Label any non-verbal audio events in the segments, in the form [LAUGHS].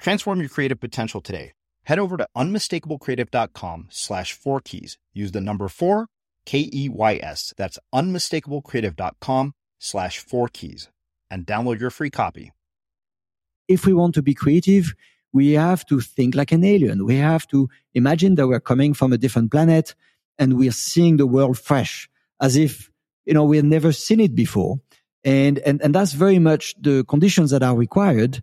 Transform your creative potential today. Head over to unmistakablecreative.com slash four keys. Use the number four, K E Y S. That's unmistakablecreative.com slash four keys and download your free copy. If we want to be creative, we have to think like an alien. We have to imagine that we're coming from a different planet and we're seeing the world fresh as if, you know, we've never seen it before. And, and, and that's very much the conditions that are required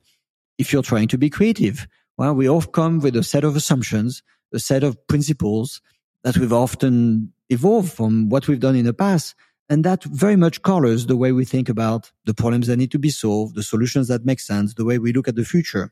if you're trying to be creative. Well, we all come with a set of assumptions, a set of principles that we've often evolved from what we've done in the past. And that very much colors the way we think about the problems that need to be solved, the solutions that make sense, the way we look at the future.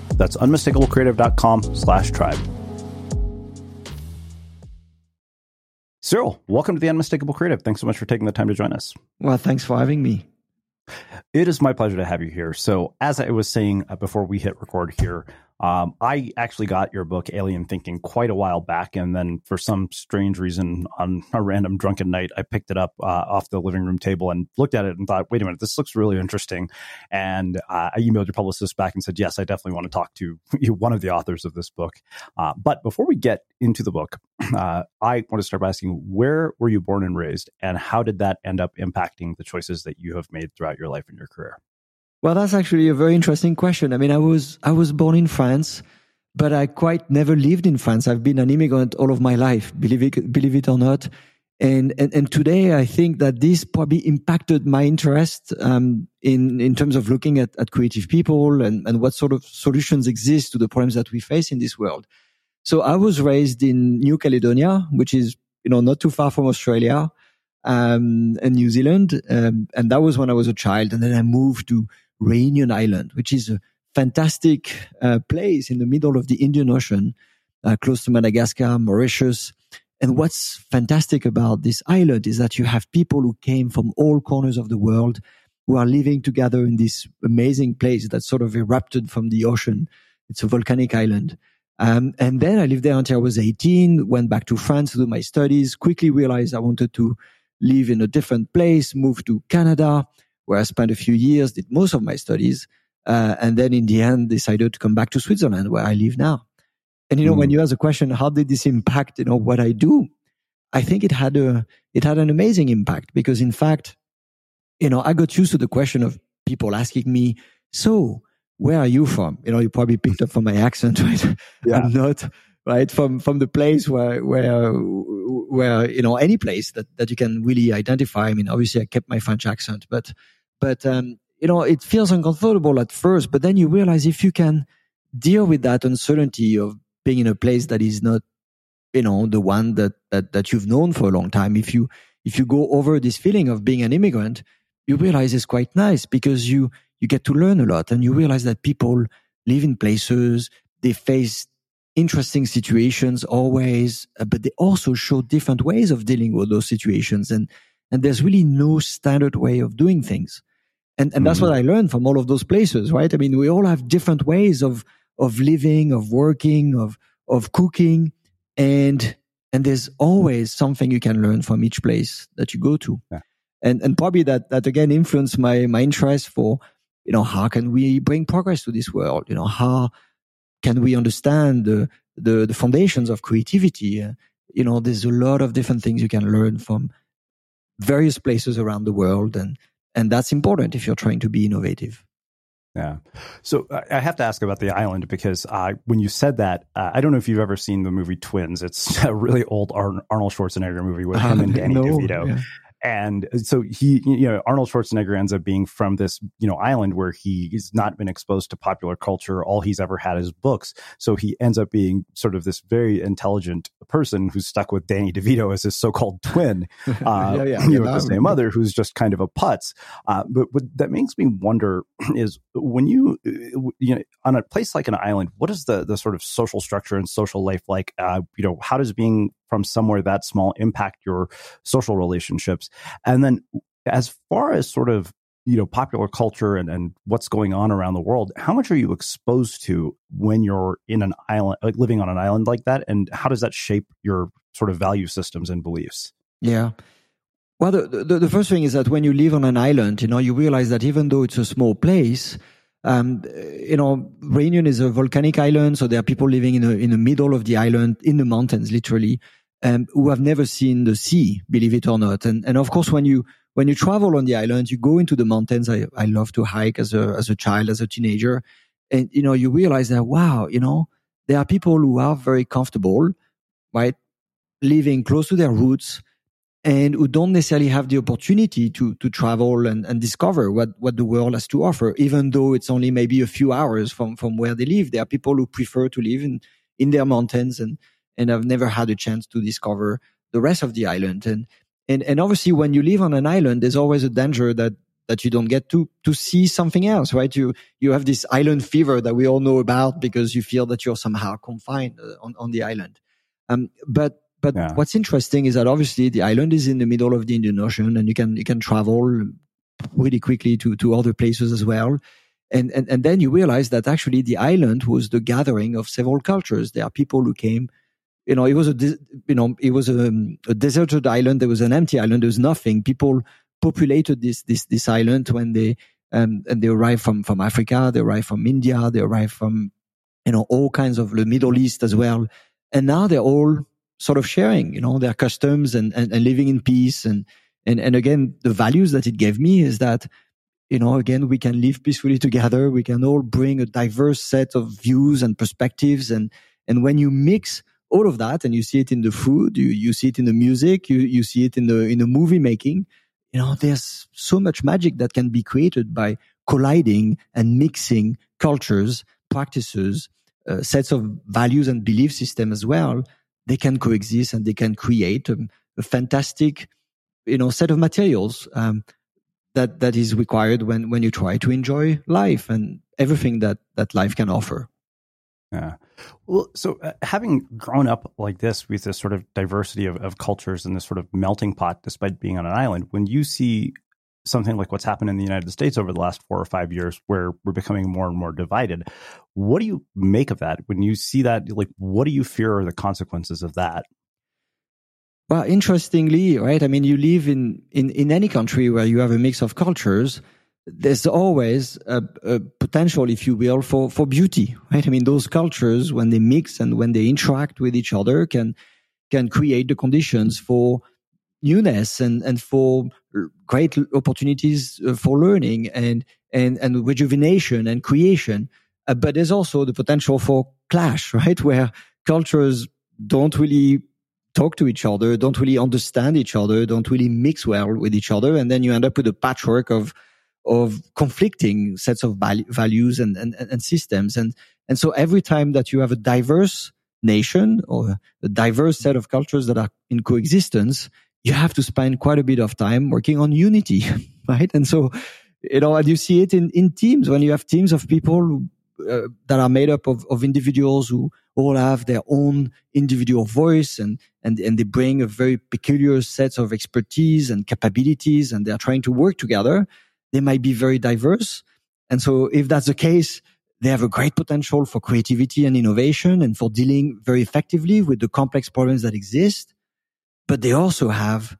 that's unmistakablecreative.com slash tribe. Cyril, welcome to the Unmistakable Creative. Thanks so much for taking the time to join us. Well, thanks for having me. It is my pleasure to have you here. So, as I was saying uh, before we hit record here, um, I actually got your book, Alien Thinking, quite a while back. And then for some strange reason, on a random drunken night, I picked it up uh, off the living room table and looked at it and thought, wait a minute, this looks really interesting. And uh, I emailed your publicist back and said, yes, I definitely want to talk to [LAUGHS] you, one of the authors of this book. Uh, but before we get into the book, [CLEARS THROAT] uh, I want to start by asking, where were you born and raised? And how did that end up impacting the choices that you have made throughout your life and your career? Well, that's actually a very interesting question. I mean, I was I was born in France, but I quite never lived in France. I've been an immigrant all of my life, believe it believe it or not. And and, and today, I think that this probably impacted my interest um, in in terms of looking at, at creative people and and what sort of solutions exist to the problems that we face in this world. So I was raised in New Caledonia, which is you know not too far from Australia um, and New Zealand, um, and that was when I was a child. And then I moved to Reunion Island, which is a fantastic uh, place in the middle of the Indian Ocean, uh, close to Madagascar, Mauritius. And what's fantastic about this island is that you have people who came from all corners of the world who are living together in this amazing place that sort of erupted from the ocean. It's a volcanic island. Um, and then I lived there until I was 18, went back to France to do my studies, quickly realized I wanted to live in a different place, moved to Canada, where I spent a few years, did most of my studies, uh, and then in the end decided to come back to Switzerland, where I live now. And you know, mm. when you ask the question, how did this impact, you know, what I do? I think it had a, it had an amazing impact because in fact, you know, I got used to the question of people asking me, so where are you from? You know, you probably picked up from my accent, [LAUGHS] right? Yeah. I'm not, right? From, from the place where, where, where, you know, any place that, that you can really identify. I mean, obviously I kept my French accent, but, but, um, you know, it feels uncomfortable at first, but then you realize if you can deal with that uncertainty of being in a place that is not, you know, the one that, that, that you've known for a long time, if you, if you go over this feeling of being an immigrant, you realize it's quite nice because you, you get to learn a lot and you realize that people live in places, they face interesting situations always, uh, but they also show different ways of dealing with those situations. And, and there's really no standard way of doing things. And, and mm-hmm. that's what I learned from all of those places, right? I mean, we all have different ways of, of living, of working, of, of cooking. And, and there's always something you can learn from each place that you go to. Yeah. And, and probably that, that again influenced my, my interest for, you know, how can we bring progress to this world? You know, how can we understand the, the, the foundations of creativity? Uh, you know, there's a lot of different things you can learn from various places around the world. And, and that's important if you're trying to be innovative. Yeah. So I have to ask about the island because uh, when you said that, uh, I don't know if you've ever seen the movie Twins. It's [LAUGHS] a really old Arnold Schwarzenegger movie with him and [LAUGHS] Danny no, DeVito. Yeah and so he you know arnold schwarzenegger ends up being from this you know island where he's not been exposed to popular culture. All he's ever had is books. So he ends up being sort of this very intelligent person who's stuck with danny devito as his so-called twin [LAUGHS] uh, yeah, yeah, you know, the same mother who's just kind of a putz. Uh, but what that makes me wonder [CLEARS THROAT] is when you you know on a place like an island what is the the sort of social structure and social life like? Uh, you know how does being from somewhere that small impact your social relationships? And then as far as sort of you know popular culture and, and what's going on around the world how much are you exposed to when you're in an island like living on an island like that? And how does that shape your sort of value systems and beliefs? Yeah. Well the, the, the first thing is that when you live on an island you know you realize that even though it's a small place um, you know, Reunion is a volcanic island, so there are people living in the in the middle of the island, in the mountains, literally um, who have never seen the sea, believe it or not. And, and of course, when you, when you travel on the island, you go into the mountains. I, I love to hike as a, as a child, as a teenager. And, you know, you realize that, wow, you know, there are people who are very comfortable, right? Living close to their roots and who don't necessarily have the opportunity to, to travel and, and discover what, what the world has to offer, even though it's only maybe a few hours from, from where they live. There are people who prefer to live in, in their mountains and, and I've never had a chance to discover the rest of the island. And and and obviously, when you live on an island, there's always a danger that that you don't get to to see something else, right? You you have this island fever that we all know about because you feel that you're somehow confined uh, on on the island. Um, but but yeah. what's interesting is that obviously the island is in the middle of the Indian Ocean, and you can you can travel really quickly to to other places as well. And, and, and then you realize that actually the island was the gathering of several cultures. There are people who came you know, it was a, you know, it was a, a deserted island. There was an empty island. There was nothing. People populated this, this, this island when they, um, and they arrived from, from Africa. They arrived from India. They arrived from, you know, all kinds of the Middle East as well. And now they're all sort of sharing, you know, their customs and, and, and living in peace. And, and, and again, the values that it gave me is that, you know, again, we can live peacefully together. We can all bring a diverse set of views and perspectives. And, and when you mix all of that and you see it in the food you, you see it in the music you, you see it in the in the movie making you know there's so much magic that can be created by colliding and mixing cultures practices uh, sets of values and belief system as well they can coexist and they can create a, a fantastic you know set of materials um, that that is required when when you try to enjoy life and everything that that life can offer yeah. Well, so uh, having grown up like this with this sort of diversity of, of cultures and this sort of melting pot, despite being on an island, when you see something like what's happened in the United States over the last four or five years, where we're becoming more and more divided, what do you make of that? When you see that, like, what do you fear are the consequences of that? Well, interestingly, right? I mean, you live in, in, in any country where you have a mix of cultures there's always a, a, potential, if you will, for, for beauty, right? I mean, those cultures, when they mix and when they interact with each other, can, can create the conditions for newness and, and for great opportunities uh, for learning and, and, and rejuvenation and creation. Uh, but there's also the potential for clash, [LAUGHS] right? Where cultures don't really talk to each other, don't really understand each other, don't really mix well with each other. And then you end up with a patchwork of, of conflicting sets of values and, and, and systems. And, and so every time that you have a diverse nation or a diverse set of cultures that are in coexistence, you have to spend quite a bit of time working on unity, [LAUGHS] right? And so, you know, and you see it in, in teams when you have teams of people uh, that are made up of, of individuals who all have their own individual voice and, and, and they bring a very peculiar set of expertise and capabilities and they're trying to work together. They might be very diverse. And so if that's the case, they have a great potential for creativity and innovation and for dealing very effectively with the complex problems that exist. But they also have,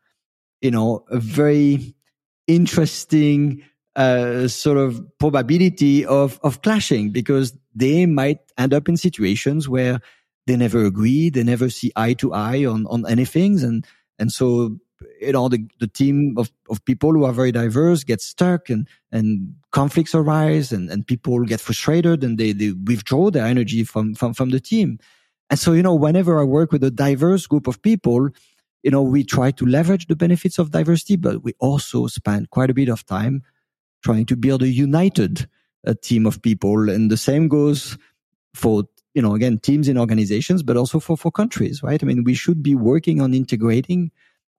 you know, a very interesting uh, sort of probability of, of clashing because they might end up in situations where they never agree, they never see eye to eye on, on anything. And, and so, you know, the, the team of, of people who are very diverse get stuck and, and conflicts arise and, and people get frustrated and they, they withdraw their energy from, from, from the team. And so, you know, whenever I work with a diverse group of people, you know, we try to leverage the benefits of diversity, but we also spend quite a bit of time trying to build a united uh, team of people. And the same goes for, you know, again, teams in organizations, but also for, for countries, right? I mean, we should be working on integrating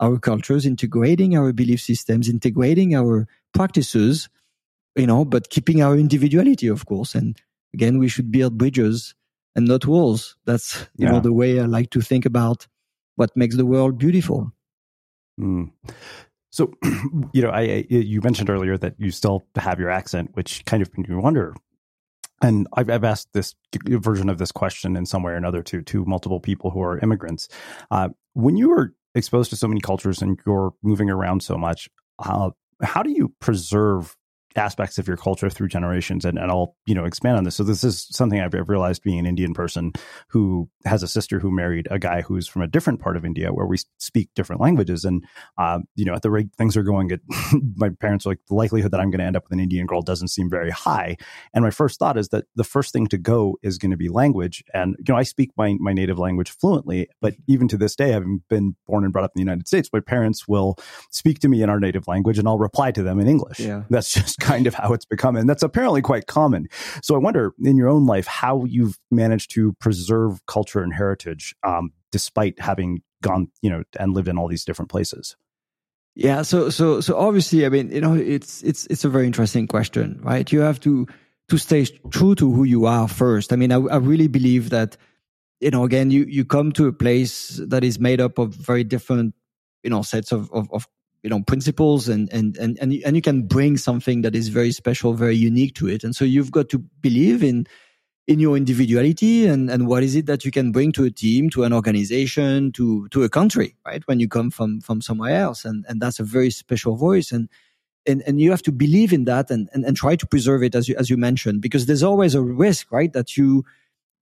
our cultures, integrating our belief systems, integrating our practices, you know, but keeping our individuality, of course. And again, we should build bridges and not walls. That's, you yeah. know, the way I like to think about what makes the world beautiful. Mm. So, [CLEARS THROAT] you know, I, I, you mentioned earlier that you still have your accent, which kind of made me wonder. And I've, I've asked this version of this question in some way or another to to multiple people who are immigrants. Uh, when you are exposed to so many cultures and you're moving around so much, uh, how do you preserve aspects of your culture through generations and, and I'll you know expand on this. So this is something I've, realized being an Indian person who has a sister who married a guy who's from a different part of India where we speak different languages. And um, you know at the rate things are going at [LAUGHS] my parents are like the likelihood that I'm going to end up with an Indian girl doesn't seem very high. And my first thought is that the first thing to go is going to be language. And you know I speak my, my native language fluently but even to this day having been born and brought up in the United States my parents will speak to me in our native language and I'll reply to them in English. Yeah. that's [LAUGHS] just kind of how it's become. And that's apparently quite common. So I wonder in your own life how you've managed to preserve culture and heritage um, despite having gone, you know, and lived in all these different places. Yeah, so so so obviously, I mean, you know, it's it's it's a very interesting question, right? You have to to stay true to who you are first. I mean, I, I really believe that, you know, again, you you come to a place that is made up of very different, you know, sets of of, of you know principles and and and and and you can bring something that is very special very unique to it. And so you've got to believe in in your individuality and and what is it that you can bring to a team to an organization to to a country right? When you come from from somewhere else. And and that's a very special voice. And and and you have to believe in that and and, and try to preserve it as you as you mentioned because there's always a risk right that you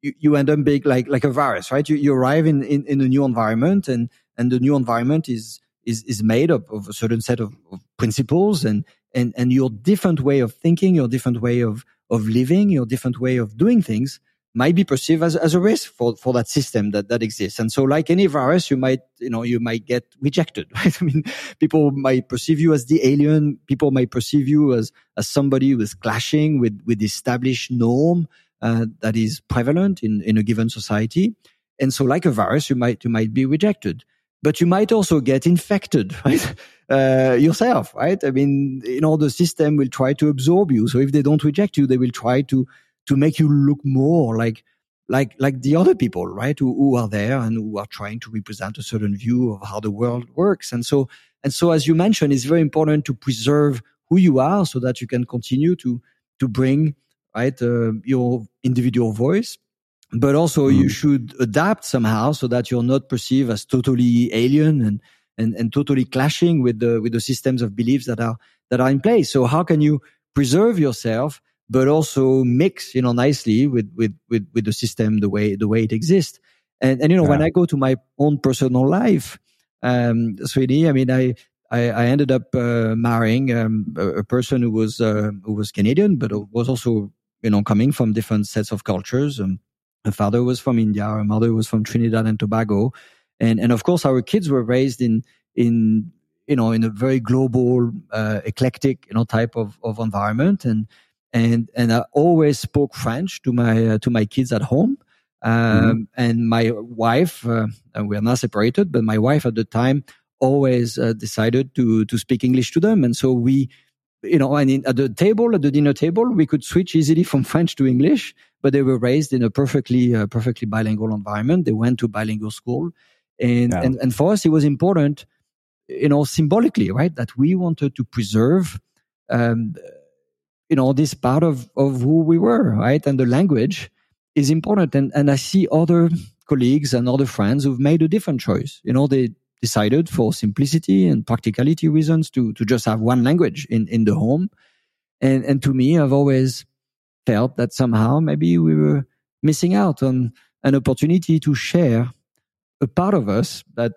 you, you end up being like like a virus right? You, you arrive in, in in a new environment and and the new environment is is, is made up of a certain set of, of principles and, and, and your different way of thinking, your different way of, of living, your different way of doing things might be perceived as, as a risk for, for that system that, that exists. And so like any virus, you might, you know, you might get rejected, [LAUGHS] right? I mean, people might perceive you as the alien. People might perceive you as, as somebody who is clashing with, with established norm, uh, that is prevalent in, in a given society. And so like a virus, you might, you might be rejected but you might also get infected, [LAUGHS] right? Uh, yourself, right? I mean, you know, the system will try to absorb you. So if they don't reject you, they will try to, to make you look more like, like, like the other people, right? Who, who are there and who are trying to represent a certain view of how the world works. And so, and so, as you mentioned, it's very important to preserve who you are so that you can continue to, to bring, right, uh, your individual voice but also mm. you should adapt somehow so that you're not perceived as totally alien and, and, and totally clashing with the, with the systems of beliefs that are, that are in place. So how can you preserve yourself, but also mix, you know, nicely with, with, with, with the system, the way, the way it exists. And, and, you know, yeah. when I go to my own personal life, um, sweetie, I mean, I, I, I ended up uh, marrying um, a, a, person who was uh, who was Canadian, but was also you know coming from different sets of cultures. Um, her father was from India. Her mother was from Trinidad and Tobago. And, and of course, our kids were raised in, in, you know, in a very global, uh, eclectic, you know, type of, of environment. And, and, and I always spoke French to my, uh, to my kids at home. Um, mm-hmm. and my wife, uh, we are not separated, but my wife at the time always uh, decided to to speak English to them, and so we, you know, and in, at the table, at the dinner table, we could switch easily from French to English. But they were raised in a perfectly uh, perfectly bilingual environment. They went to bilingual school, and, yeah. and and for us, it was important, you know, symbolically, right, that we wanted to preserve. Um, you know this part of of who we were right and the language is important and and i see other colleagues and other friends who've made a different choice you know they decided for simplicity and practicality reasons to to just have one language in in the home and and to me i've always felt that somehow maybe we were missing out on an opportunity to share a part of us that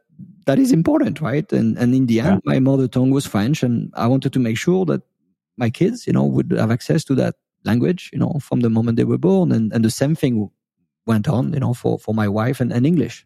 that is important right and and in the end yeah. my mother tongue was french and i wanted to make sure that my kids, you know, would have access to that language, you know, from the moment they were born. And, and the same thing went on, you know, for, for my wife and, and English.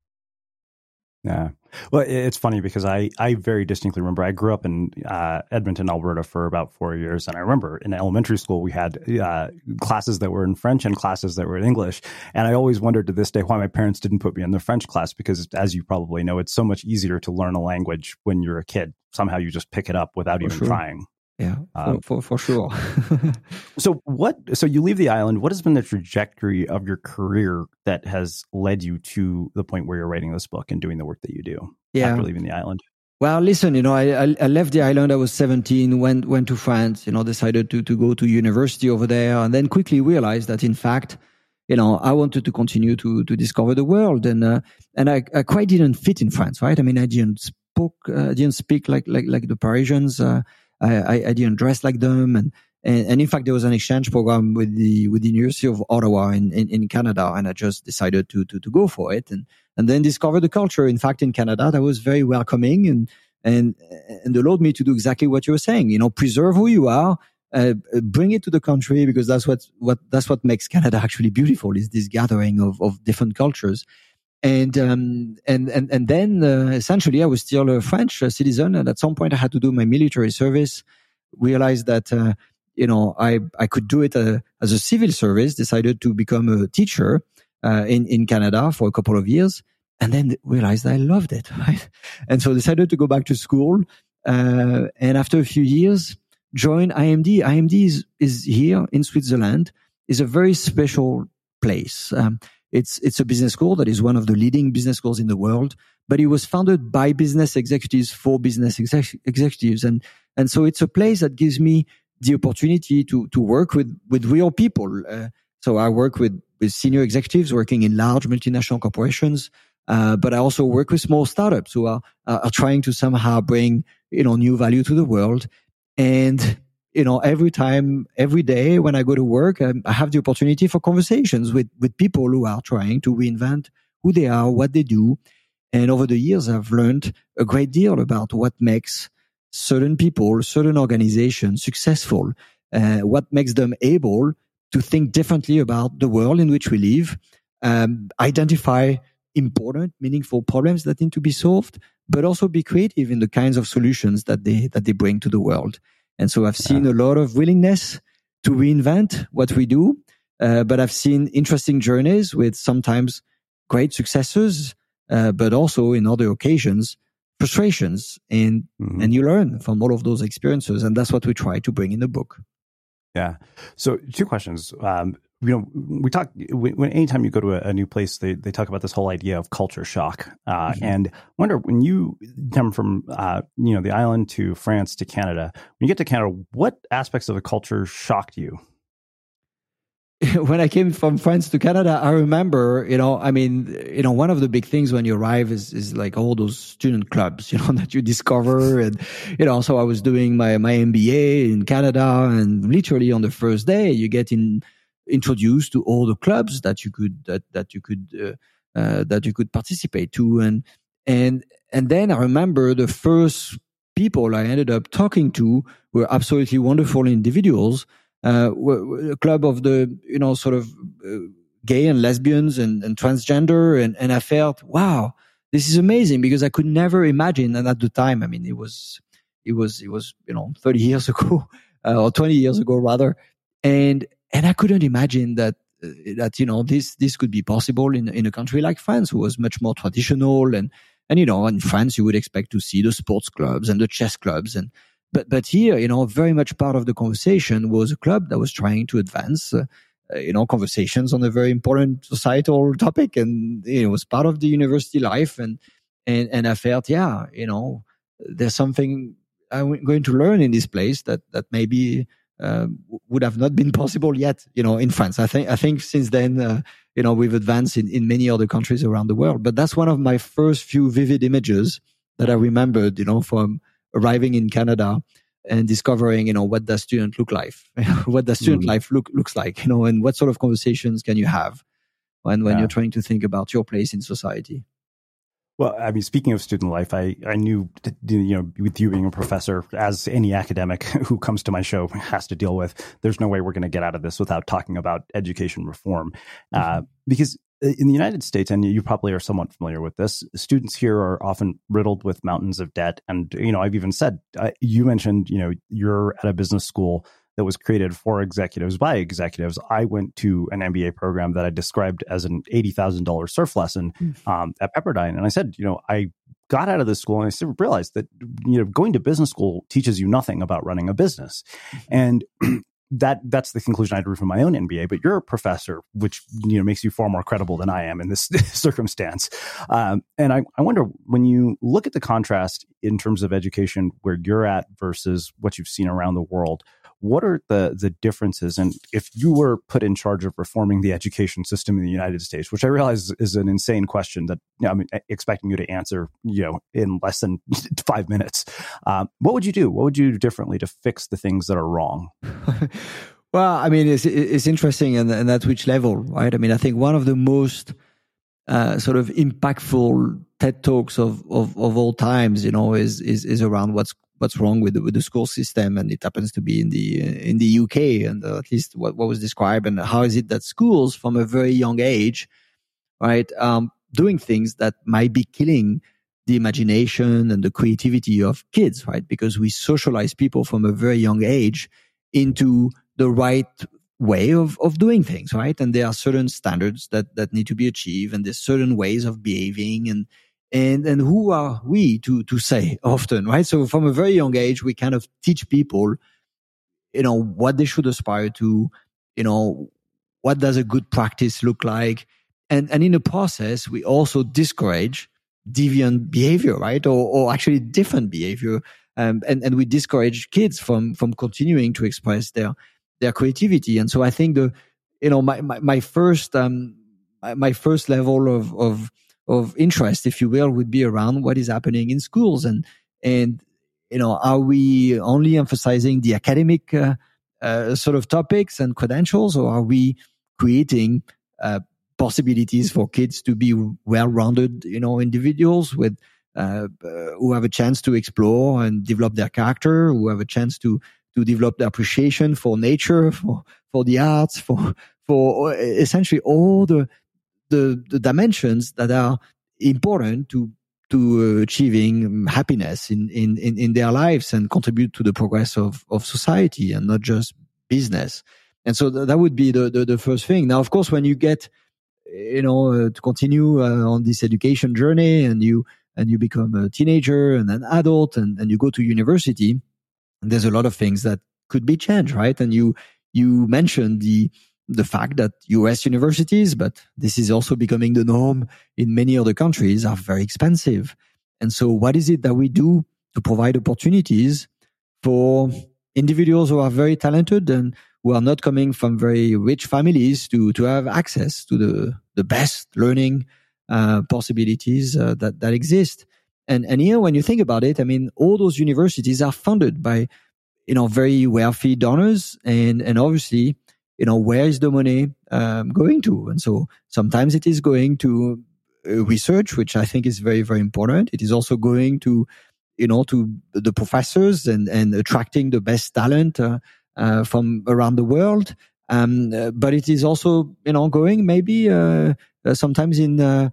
Yeah. Well, it's funny because I, I very distinctly remember I grew up in uh, Edmonton, Alberta for about four years. And I remember in elementary school, we had uh, classes that were in French and classes that were in English. And I always wondered to this day why my parents didn't put me in the French class because, as you probably know, it's so much easier to learn a language when you're a kid. Somehow you just pick it up without for even sure. trying. Yeah, um, for, for, for sure. [LAUGHS] so what? So you leave the island. What has been the trajectory of your career that has led you to the point where you're writing this book and doing the work that you do yeah. after leaving the island? Well, listen, you know, I, I left the island. I was 17, went went to France. You know, decided to to go to university over there, and then quickly realized that in fact, you know, I wanted to continue to to discover the world, and uh, and I, I quite didn't fit in France, right? I mean, I didn't spoke, uh, didn't speak like like like the Parisians. Uh, I, I didn't dress like them, and, and, and in fact, there was an exchange program with the with the University of Ottawa in, in, in Canada, and I just decided to to to go for it, and and then discover the culture. In fact, in Canada, that was very welcoming and and and allowed me to do exactly what you were saying. You know, preserve who you are, uh, bring it to the country because that's what what that's what makes Canada [LAUGHS] actually beautiful is this gathering of of different cultures. And um, and and and then uh, essentially I was still a French uh, citizen, and at some point I had to do my military service. Realized that uh, you know I I could do it uh, as a civil service. Decided to become a teacher uh, in in Canada for a couple of years, and then realized I loved it. [LAUGHS] Right? And so decided to go back to school. Uh, and after a few years, join IMD. IMD is, is here in Switzerland, is a very special place. Um, it's, it's a business school that is one of the leading business schools in the world, but it was founded by business executives for business exec- executives. And, and so it's a place that gives me the opportunity to, to work with, with real people. Uh, so I work with, with senior executives working in large multinational corporations. Uh, but I also work with small startups who are, are trying to somehow bring, you know, new value to the world. And, you know, every time, every day when I go to work, um, I have the opportunity for conversations with, with people who are trying to reinvent who they are, what they do. And over the years, I've learned a great deal about what makes certain people, certain organizations successful, uh, what makes them able to think differently about the world in which we live, um, identify important, meaningful problems that need to be solved, but also be creative in the kinds of solutions that they that they bring to the world. And so I've seen yeah. a lot of willingness to reinvent what we do, uh, but I've seen interesting journeys with sometimes great successes, uh, but also in other occasions frustrations, and mm-hmm. and you learn from all of those experiences, and that's what we try to bring in the book. Yeah. So two questions. Um, you know, we talk when anytime you go to a, a, new place, they, they talk about this whole idea of culture shock. Uh, mm-hmm. And wonder when you come from, uh, you know, the island to France to Canada, when you get to Canada, what aspects of the culture shocked you? [LAUGHS] when I came from France to Canada, I remember, you know, I mean, you know, one of the big things when you arrive is, is like all those student clubs, [LAUGHS] you know, that you discover. And, you know, so I was doing my, my MBA in Canada and literally on the first day you get in, introduced to all the clubs that you could that that you could uh, uh, that you could participate to. And and and then I remember the first people I ended up talking to were absolutely wonderful individuals. Uh, a club of the you know sort of uh, gay and lesbians and, and transgender. And and I felt wow this is amazing because I could never imagine. And at the time I mean it was it was it was you know 30 years [LAUGHS] ago uh, or 20 years ago rather. And and I couldn't imagine that uh, that you know this this could be possible in in a country like France, who was much more traditional and and you know in France you would expect to see the sports clubs and the chess clubs and but but here you know very much part of the conversation was a club that was trying to advance. Uh, uh you know, conversations on a very important societal topic, and it was part of the university life. And and and I felt, yeah, you know, there's something I'm going to learn in this place that that maybe uh, would have not been possible yet, you know, in France. I think, I think since then, uh, you know, we've advanced in, in many other countries around the world. But that's one of my first few vivid images that I remembered, you know, from arriving in Canada and discovering, you know, what does student look like? [LAUGHS] what does student mm. life look, looks like, you know, and what sort of conversations can you have when, when yeah. you're trying to think about your place in society? Well, I mean, speaking of student life, I, I knew, you know, with you being a professor, as any academic [LAUGHS] who comes to my show has to deal with, there's no way we're going to get out of this without talking about education reform. Uh, mm-hmm. Uh, because in the United States, and you probably are somewhat familiar with this, students here are often riddled with mountains of debt. And, you know, I've even said, uh, you mentioned, you know, you're at a business school that was created for executives by executives. I went to an MBA program that I described as an $80,000 surf lesson mm. um, at Pepperdine. And I said, you know, I got out of this school and I realized that, you know, going to business school teaches you nothing about running a business. Mm-hmm. And [CLEARS THROAT] that that's the conclusion I drew from my own MBA. But you're a professor, which you know makes you far more credible than I am in this [LAUGHS] circumstance. Um, and I, I wonder when you look at the contrast in terms of education where you're at versus what you've seen around the world What are the the differences? And if you were put in charge of reforming the education system in the United States, which I realize is an insane question that you know, I'm expecting you to answer, you know, in less than [LAUGHS] five minutes, um, what would you do? What would you do differently to fix the things that are wrong? [LAUGHS] well, I mean, it's it's interesting, and, and at which level, right? I mean, I think one of the most uh, sort of impactful TED talks of, of, of all times, you know, is, is, is around what's, what's wrong with the, with the school system. And it happens to be in the, in the UK and uh, at least what, what was described. And how is it that schools from a very young age, right, um, doing things that might be killing the imagination and the creativity of kids, right? Because we socialize people from a very young age into the right way of, of doing things, right? And there are certain standards that, that need to be achieved and there's certain ways of behaving and, and, and who are we to, to say often, right? So from a very young age, we kind of teach people, you know, what they should aspire to, you know, what does a good practice look like? And, and in the process, we also discourage deviant behavior, right? Or, or actually different behavior. Um, and, and we discourage kids from, from continuing to express their, their creativity. And so I think the, you know, my, my, my first, um, my first level of, of, of interest, if you will, would be around what is happening in schools. And, and, you know, are we only emphasizing the academic, uh, uh, sort of topics and credentials, or are we creating, uh, possibilities for kids to be well-rounded, you know, individuals with, uh, uh, who have a chance to explore and develop their character, who have a chance to to develop the appreciation for nature, for for the arts, for for essentially all the the, the dimensions that are important to to achieving happiness in, in, in, in their lives and contribute to the progress of, of society and not just business. And so th- that would be the, the, the, first thing. Now, of course, when you get, you know, uh, to continue uh, on this education journey and you, and you become a teenager and an adult and, and you go to university, there's a lot of things that could be changed, right? And you you mentioned the the fact that US universities, but this is also becoming the norm in many other countries, are very expensive. And so, what is it that we do to provide opportunities for individuals who are very talented and who are not coming from very rich families to to have access to the the best learning uh, possibilities uh, that that exist? And, and here, when you think about it, I mean, all those universities are funded by, you know, very wealthy donors. And, and obviously, you know, where is the money um, going to? And so sometimes it is going to uh, research, which I think is very, very important. It is also going to, you know, to the professors and, and attracting the best talent uh, uh, from around the world. Um, uh, but it is also, you know, going maybe uh, sometimes in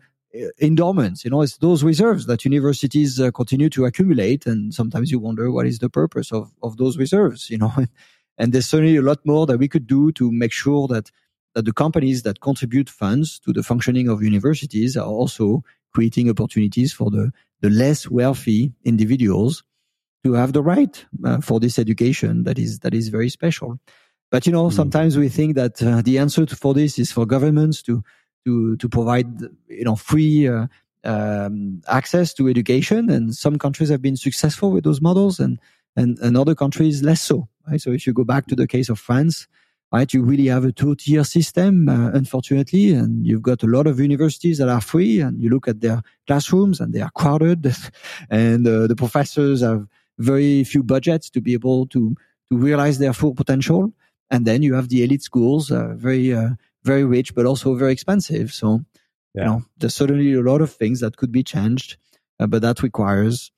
endowments. You know, it's those reserves that universities continue to accumulate, and sometimes you wonder what is the purpose of of those reserves. You know, [LAUGHS] and there's certainly a lot more that we could do to make sure that that the companies that contribute funds to the functioning of universities are also creating opportunities for the the less wealthy individuals to have the right uh, for this education that is that is very special. But you know, mm. sometimes we think that uh, the answer to, for this is for governments to to to provide you know free uh, um, access to education, and some countries have been successful with those models, and and, and other countries less so. Right? So if you go back to the case of France, right, you really have a two-tier system, uh, unfortunately, and you've got a lot of universities that are free, and you look at their classrooms and they are crowded, [LAUGHS] and uh, the professors have very few budgets to be able to to realize their full potential. And then you have the elite schools, uh, very uh, very rich, but also very expensive. So, yeah. you know, there's certainly a lot of things that could be changed, uh, but that requires,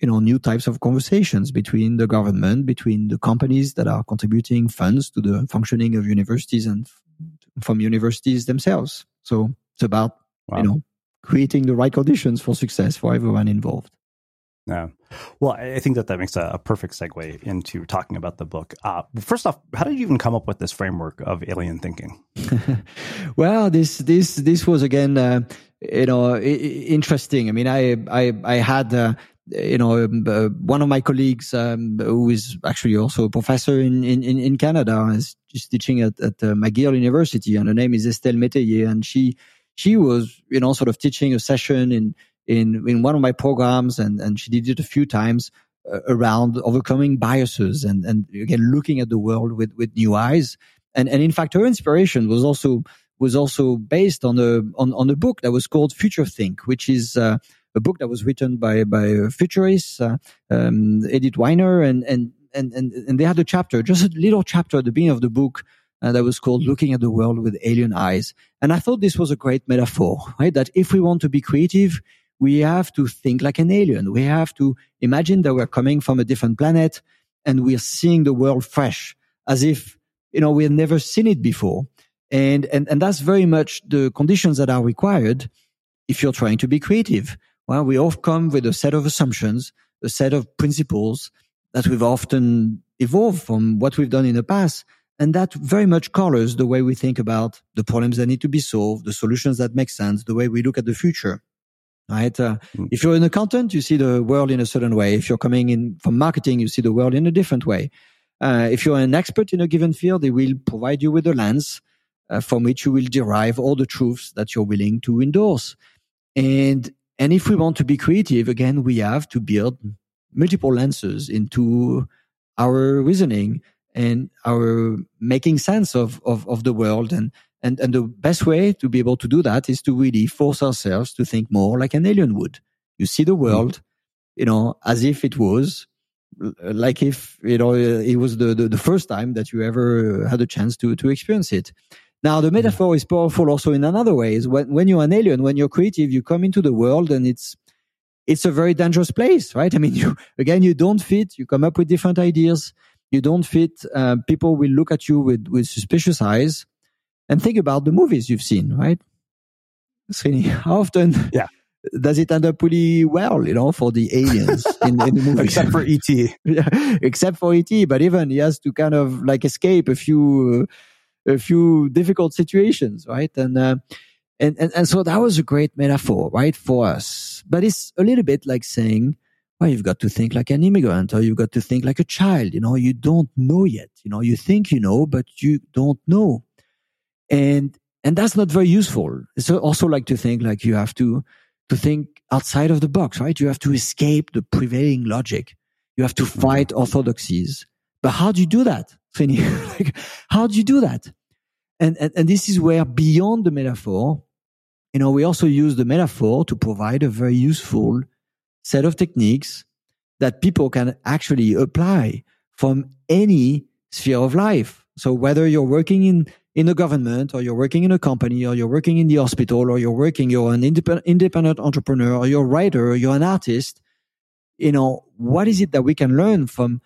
you know, new types of conversations between the government, between the companies that are contributing funds to the functioning of universities and from universities themselves. So it's about, wow. you know, creating the right conditions for success for everyone involved. Yeah. Well, I think that that makes a, a perfect segue into talking about the book. Uh, first off, how did you even come up with this framework of alien thinking? [LAUGHS] well, this this this was again, uh, you know, interesting. I mean, I I I had. Uh, you know, um, uh, one of my colleagues um, who is actually also a professor in, in, in Canada is teaching at, at uh, McGill University, and her name is Estelle Métayer, and she she was, you know, sort of teaching a session in in in one of my programs, and and she did it a few times uh, around overcoming biases and, and again, looking at the world with, with new eyes. And, and in fact, her inspiration was also, was also based on a, on, on a book that was called Future Think, which is, uh, a book that was written by, by futurists, uh, um, Edith Weiner and, and, and, and, they had a chapter, just a little chapter at the beginning of the book uh, that was called Looking at the World with Alien Eyes. And I thought this was a great metaphor, right? That if we want to be creative, we have to think like an alien. We have to imagine that we're coming from a different planet and we're seeing the world fresh as if, you know, we've never seen it before. And, and, and that's very much the conditions that are required if you're trying to be creative. Well, we all come with a set of assumptions, a set of principles that we've often evolved from what we've done in the past. And that very much colors the way we think about the problems that need to be solved, the solutions that make sense, the way we look at the future. Right. Uh, mm. If you're an accountant, you see the world in a certain way. If you're coming in from marketing, you see the world in a different way. Uh, if you're an expert in a given field, they will provide you with a lens uh, from which you will derive all the truths that you're willing to endorse. And, and if we want to be creative, again, we have to build multiple lenses into our reasoning and our making sense of, of, of the world. And, and, and the best way to be able to do that is to really force ourselves to think more like an alien would. You see the mm-hmm. world, you know, as if it was like if, you know, it was the, the, the first time that you ever had a chance to, to experience it. Now, the metaphor is powerful also in another way. Is when, when you're an alien, when you're creative, you come into the world and it's, it's a very dangerous place, right? I mean, [LAUGHS] you, again, you don't fit, you come up with different ideas, you don't fit, uh, people will look at you with, with suspicious eyes. And think about the movies you've seen, right? Srini, [LAUGHS] how often yeah. does it end up really well, you know, for the aliens in, in the [LAUGHS] movie? except for ET. yeah, except for ET, but even he has to kind of like escape a few, uh, a few difficult situations, right? And, uh, and, and, and so that was a great metaphor, right, for us. But it's a little bit like saying, well, you've got to think like an immigrant or you've got to think like a child. You know, you don't know yet. You know, you think you know, but you don't know. And, and that's not very useful. It's also like to think like you have to, to think outside of the box, right? You have to escape the prevailing logic. You have to fight orthodoxies. But how do you do that? [LAUGHS] like, how do you do that? And, and, and this is where beyond the metaphor, you know, we also use the metaphor to provide a very useful set of techniques that people can actually apply from any sphere of life. So whether you're working in, in a government or you're working in a company or you're working in the hospital or you're working, you're an independent, entrepreneur or you're a writer or you're an artist, you know, what is it that we can learn from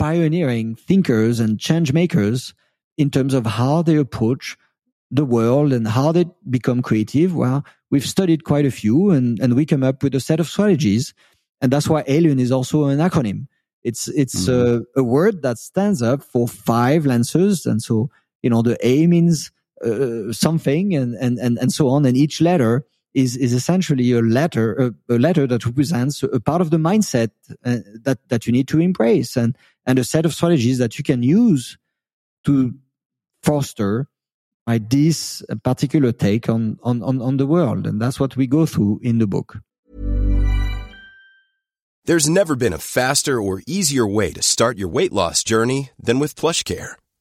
pioneering thinkers and change makers in terms of how they approach the world and how they become creative? Well, we've studied quite a few and, and we come up with a set of strategies. And that's why Alien is also an acronym. It's, it's mm-hmm. a, a, word that stands up for five lenses. And so, you know, the A means uh, something and, and, and, and so on. And each letter is, is essentially a letter, a, a letter that represents a part of the mindset uh, that, that you need to embrace and, and a set of strategies that you can use to foster this particular take on, on, on, on the world. And that's what we go through in the book. There's never been a faster or easier way to start your weight loss journey than with PlushCare.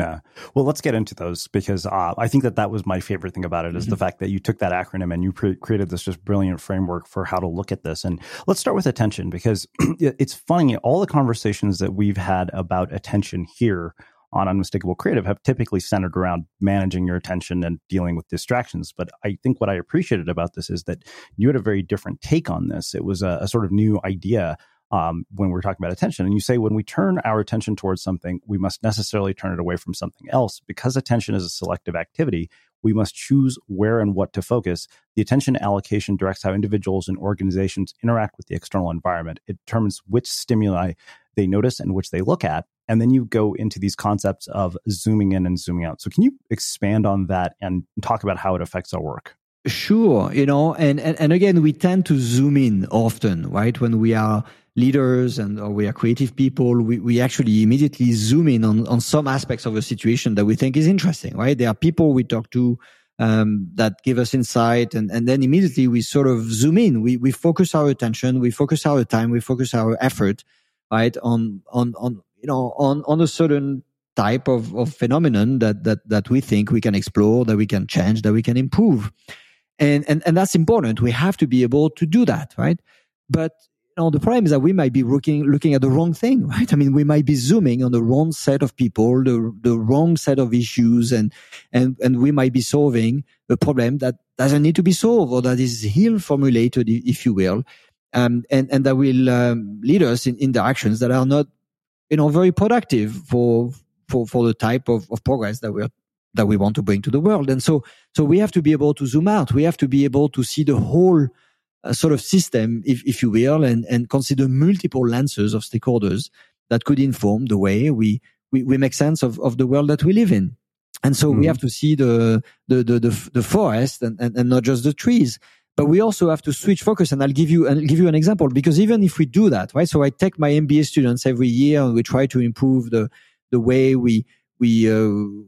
Yeah. Well, let's get into those because uh, I think that that was my favorite thing about it is mm-hmm. the fact that you took that acronym and you pre- created this just brilliant framework for how to look at this. And let's start with attention because [CLEARS THROAT] it's funny. All the conversations that we've had about attention here on Unmistakable Creative have typically centered around managing your attention and dealing with distractions. But I think what I appreciated about this is that you had a very different take on this. It was a, a sort of new idea um, when we're talking about attention. And you say when we turn our attention towards something, we must necessarily turn it away from something else. Because attention is a selective activity, we must choose where and what to focus. The attention allocation directs how individuals and organizations interact with the external environment. It determines which stimuli they notice and which they look at. And then you go into these concepts of zooming in and zooming out. So, can you expand on that and talk about how it affects our work? Sure. You know, and, and, and again, we tend to zoom in often, right? When we are leaders and or we are creative people, we, we actually immediately zoom in on, on some aspects of a situation that we think is interesting, right? There are people we talk to um, that give us insight and, and then immediately we sort of zoom in. We, we focus our attention, we focus our time, we focus our effort, right? On, on, on, you know, on, on a certain type of, of phenomenon that, that, that we think we can explore, that we can change, that we can improve. And, and, and that's important. We have to be able to do that, right? But know, the problem is that we might be looking looking at the wrong thing, [LAUGHS] right? I mean, we might be zooming on the wrong set of people, the the wrong set of issues, and and and we might be solving a problem that doesn't need to be solved or that is ill formulated, if you will, um, and and that will um, lead us in, in directions that are not, you know, very productive for for for the type of, of progress that we're that we want to bring to the world. And so so we have to be able to zoom out. We have to be able to see the whole a sort of system, if, if you will, and, and consider multiple lenses of stakeholders that could inform the way we, we, we make sense of, of the world that we live in. And so mm-hmm. we have to see the, the, the, the, the forest and, and, and not just the trees. But we also have to switch focus. And I'll give you, I'll give you an example because even if we do that, right? So I take my MBA students every year and we try to improve the, the way we, we, uh,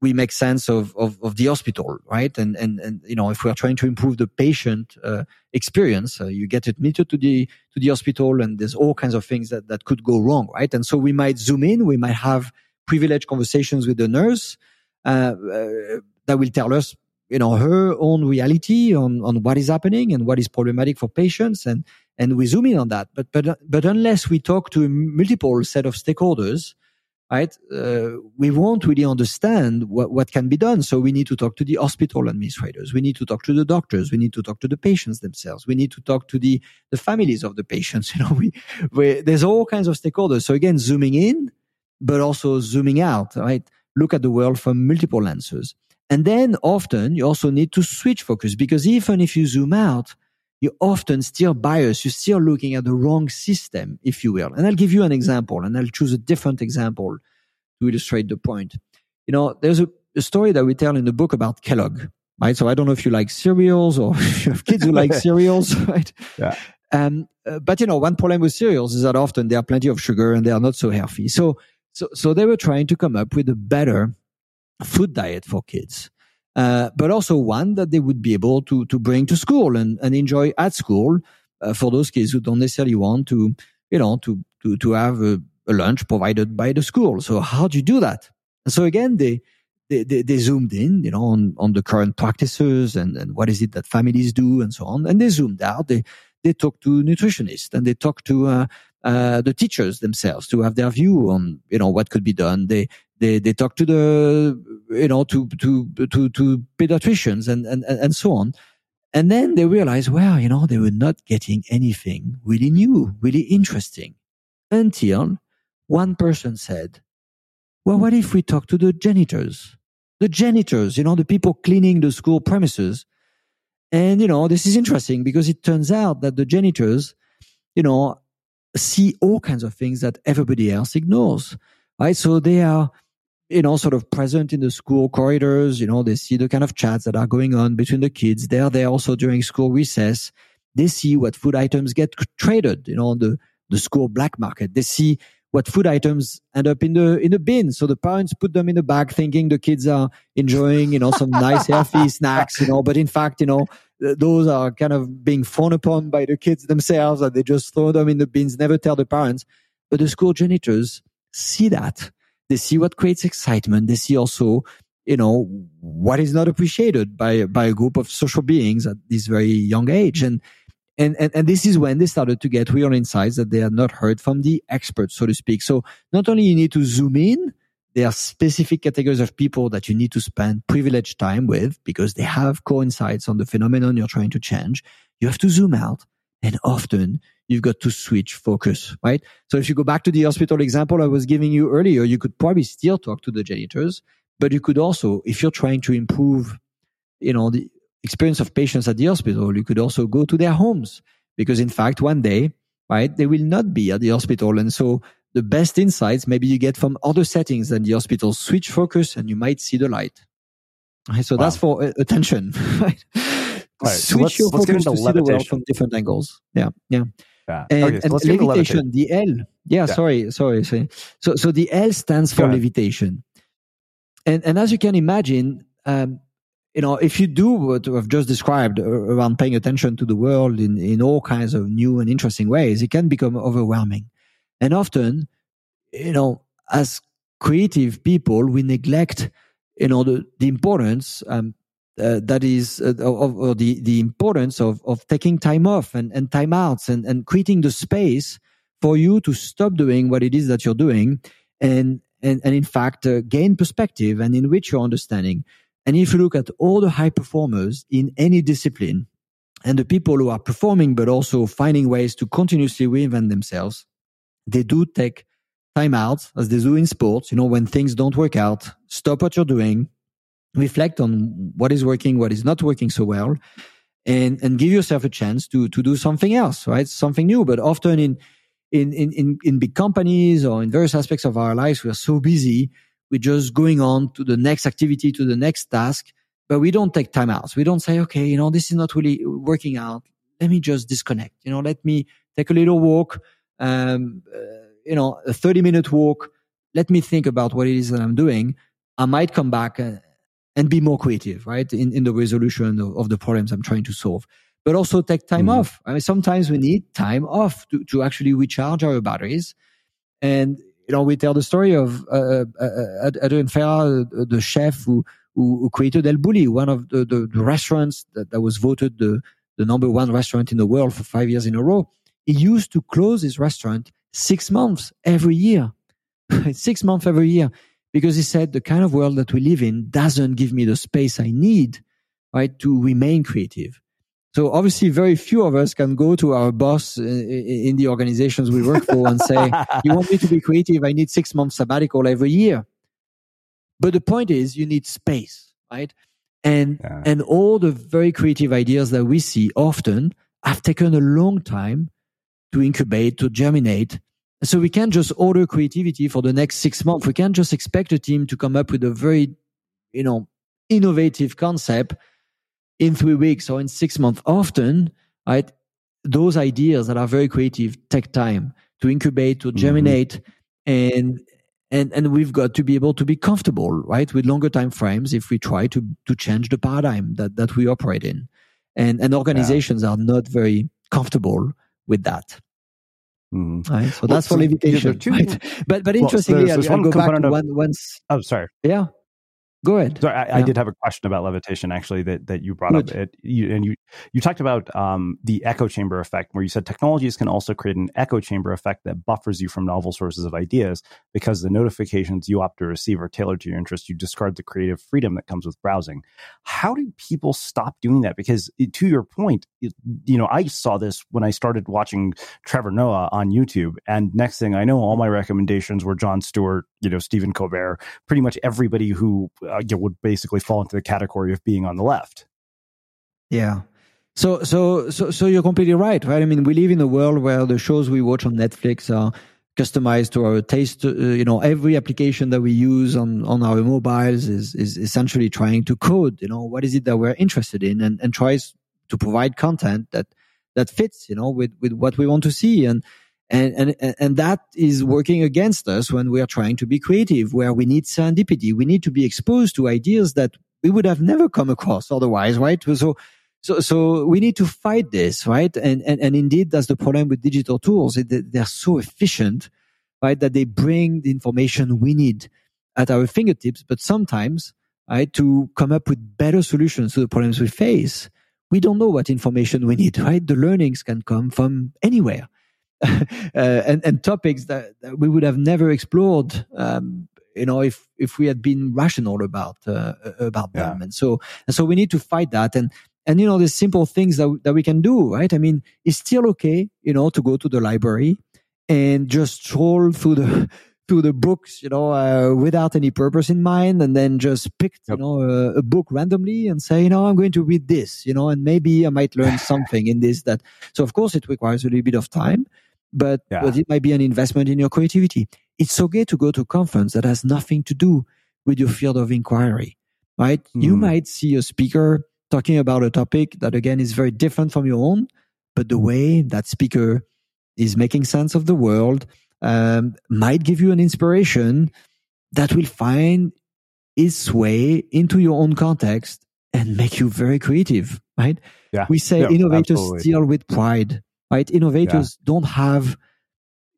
we make sense of, of, of, the hospital, right? And, and, and, you know, if we are trying to improve the patient uh, experience, uh, you get admitted to the, to the hospital and there's all kinds of things that, that could go wrong, right? And so we might zoom in, we might have privileged conversations with the nurse uh, uh that will tell us, you know, her own reality on, on what is happening and what is problematic for patients. And, and we zoom in on that. But, but, but unless we talk to a multiple set of stakeholders, right? Uh, we won't really understand what, what can be done. So we need to talk to the hospital administrators. We need to talk to the doctors. We need to talk to the patients themselves. We need to talk to the, the families of the patients. [LAUGHS] You know, we, we, there's all kinds of stakeholders. So again, zooming in, but also zooming out, right? Look at the world from multiple lenses. And then often you also need to switch focus because even if you zoom out, you're often still biased. You're still looking at the wrong system, if you will. And I'll give you an example and I'll choose a different example to illustrate the point. You know, there's a, a story that we tell in the book about Kellogg, right? So I don't know if you like cereals or [LAUGHS] if you have kids who like [LAUGHS] cereals, right? Yeah. Um, uh, but you know, one problem with cereals is that often there are plenty of sugar and they are not so healthy. So, so, so they were trying to come up with a better food diet for kids. Uh, but also one that they would be able to to bring to school and, and enjoy at school uh, for those kids who don't necessarily want to, you know, to to to have a, a, lunch provided by the school. So how do you do that? And so again, they they, they, they zoomed in, you know, on, on the current practices and, and what is it that families do and so on. And they zoomed out. They they talked to nutritionists and they talked to uh, uh, the teachers themselves to have their view on you know what could be done. They they they talk to the you know to to to to pediatricians and and and so on. And then they realize well you know they were not getting anything really new really interesting. Until one person said well what if we talk to the janitors? The janitors you know the people cleaning the school premises. And you know this is interesting because it turns out that the janitors you know see all kinds of things that everybody else ignores right? So they are you know, sort of present in the school corridors. You know, they see the kind of chats that are going on between the kids. They are there also during school recess. They see what food items get traded, you know, on the, the school black market. They see what food items end up in the in the bin. So the parents put them in the bag, thinking the kids are enjoying, you know, some nice healthy [LAUGHS] snacks, you know. But in fact, you know, those are kind of being thrown upon by the kids themselves, and they just throw them in the bins, never tell the parents. But the school janitors see that they see what creates excitement. They see also, you know, what is not appreciated by, by a group of social beings at this very young age. And, and, and, and this is when they started to get real insights that they had not heard from the experts, so to speak. So not only you need to zoom in, there are specific categories of people that you need to spend privileged time with because they have core insights on the phenomenon you're trying to change. You have to zoom out and often you've got to switch focus, right? So if you go back to the hospital example I was giving you earlier, you could probably still talk to the janitors, but you could also, if you're trying to improve, you know, the experience of patients at the hospital, you could also go to their homes because in fact, one day, right, they will not be at the hospital. And so the best insights maybe you get from other settings than the hospital. Switch focus and you might see the light. Okay, so wow. that's for uh, attention, [LAUGHS] right? Right, Switch so your focus to see the world from different angles. Yeah, yeah. Yeah. And, okay, so and levitation, the L. Yeah, yeah, sorry, sorry, sorry. So, so the L stands for levitation. And, and as you can imagine, um, you know, if you do what I've just described around paying attention to the world in, in all kinds of new and interesting ways, it can become overwhelming. And often, you know, as creative people, we neglect, you know, the, the importance um, uh, that is uh, of, of, the the importance of of taking time off and and time outs and and creating the space for you to stop doing what it is that you're doing and and and in fact uh, gain perspective and enrich your understanding. And if you look at all the high performers in any discipline and the people who are performing but also finding ways to continuously reinvent themselves, they do take time out as they do in sports. You know, when things don't work out, stop what you're doing, reflect on what is working, what is not working so well, and and give yourself a chance to to do something else, right? Something new. But often in in in in big companies or in various aspects of our lives, we are so busy, we're just going on to the next activity, to the next task, but we don't take time out. We don't say, okay, you know, this is not really working out. Let me just disconnect. You know, let me take a little walk. Um, uh, you know, a 30 minute walk. Let me think about what it is that I'm doing. I might come back uh, and be more creative, right? In, in the resolution of, of the problems I'm trying to solve. But also take time mm-hmm. off. I mean, sometimes we need time off to, to actually recharge our batteries. And, you know, we tell the story of uh, uh, uh Adrien Ferrard, uh, the chef who, who, who, created El Bulli, one of the, the, the restaurants that, that was voted the, the number one restaurant in the world for five years in a row. He used to close his restaurant six months every year. [LAUGHS] six months every year because he said the kind of world that we live in doesn't give me the space I need, right, to remain creative. So obviously, very few of us can go to our boss in the organizations we work for and say, [LAUGHS] "You want me to be creative? I need six months sabbatical every year." But the point is, you need space, right? And yeah. and all the very creative ideas that we see often have taken a long time to incubate, to germinate. So we can't just order creativity for the next six months. We can't just expect a team to come up with a very, you know, innovative concept in three weeks or in six months. Often, right, those ideas that are very creative take time to incubate, to mm-hmm. germinate, mm-hmm. and and and we've got to be able to be comfortable, right, with longer time frames if we try to to change the paradigm that that we operate in, and and organizations yeah. are not very comfortable with that. Mm-hmm. Right, so well, that's so for levitation. Right? But but interestingly, well, there's, there's I'll, go back to of, one once. Oh, sorry. Yeah, Go ahead. Sorry, I, yeah. I, did have a question about levitation actually that, that you brought Good. up. It, you, and you you talked about um, the echo chamber effect, where you said technologies can also create an echo chamber effect that buffers you from novel sources of ideas because the notifications you opt to receive are tailored to your interest. You discard the creative freedom that comes with browsing. How do people stop doing that? Because it, to your point, you know, I saw this when I started watching Trevor Noah on YouTube, and next thing I know, all my recommendations were Jon Stewart, you know, Stephen Colbert, pretty much everybody who uh, would basically fall into the category of being on the left. Yeah. So, so, so, so you're completely right, right? I mean, we live in a world where the shows we watch on Netflix are customized to our taste. Uh, you know, every application that we use on, on our mobiles is, is essentially trying to code, you know, what is it that we're interested in and, and tries to provide content that, that fits, you know, with, with what we want to see. And, and, and, and that is working against us when we are trying to be creative, where we need serendipity. We need to be exposed to ideas that we would have never come across otherwise, right? So, so, so we need to fight this, right? And, and, and indeed, that's the problem with digital tools. They're so efficient, right? That they bring the information we need at our fingertips. But sometimes, right, to come up with better solutions to the problems we face, we don't know what information we need, right? The learnings can come from anywhere. [LAUGHS] uh, and, and topics that, that, we would have never explored, um, you know, if if we had been rational about uh, about yeah. them. And so and so we need to fight that. And and you know, the simple things that that we can do, right? I mean, it's still okay, you know, to go to the library and just stroll through the [LAUGHS] through the books, you know, uh, without any purpose in mind, and then just pick, yep. you know, a, a, book randomly and say, you know, I'm going to read this, you know, and maybe I might learn [LAUGHS] something in this. That so, of course, it requires a little bit of time, but, yeah. but it might be an investment in your creativity. It's okay to go to a conference that has nothing to do with your field of inquiry, right? Mm. You might see a speaker talking about a topic that again is very different from your own, but the way that speaker is making sense of the world um, might give you an inspiration that will find its way into your own context and make you very creative, right? Yeah. We say yeah, innovators absolutely. steal with pride right? Innovators yeah. don't have,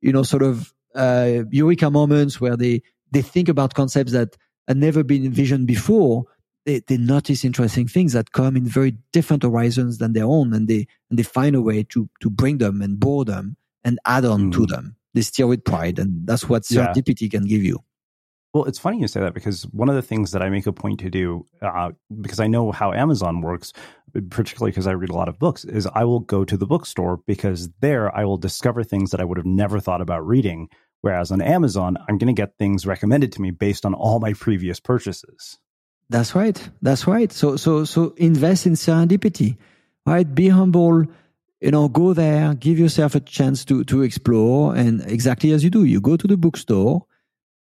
you know, sort of uh, eureka moments where they they think about concepts that had never been envisioned before. They they notice interesting things that come in very different horizons than their own, and they and they find a way to to bring them and bore them and add on mm. to them. They steer with pride, and that's what serendipity yeah. can give you. Well, it's funny you say that because one of the things that I make a point to do, uh, because I know how Amazon works, particularly because I read a lot of books, is I will go to the bookstore because there I will discover things that I would have never thought about reading. Whereas on Amazon, I'm going to get things recommended to me based on all my previous purchases. That's right. That's right. So, so, so invest in serendipity, right? Be humble. You know, go there, give yourself a chance to to explore, and exactly as you do, you go to the bookstore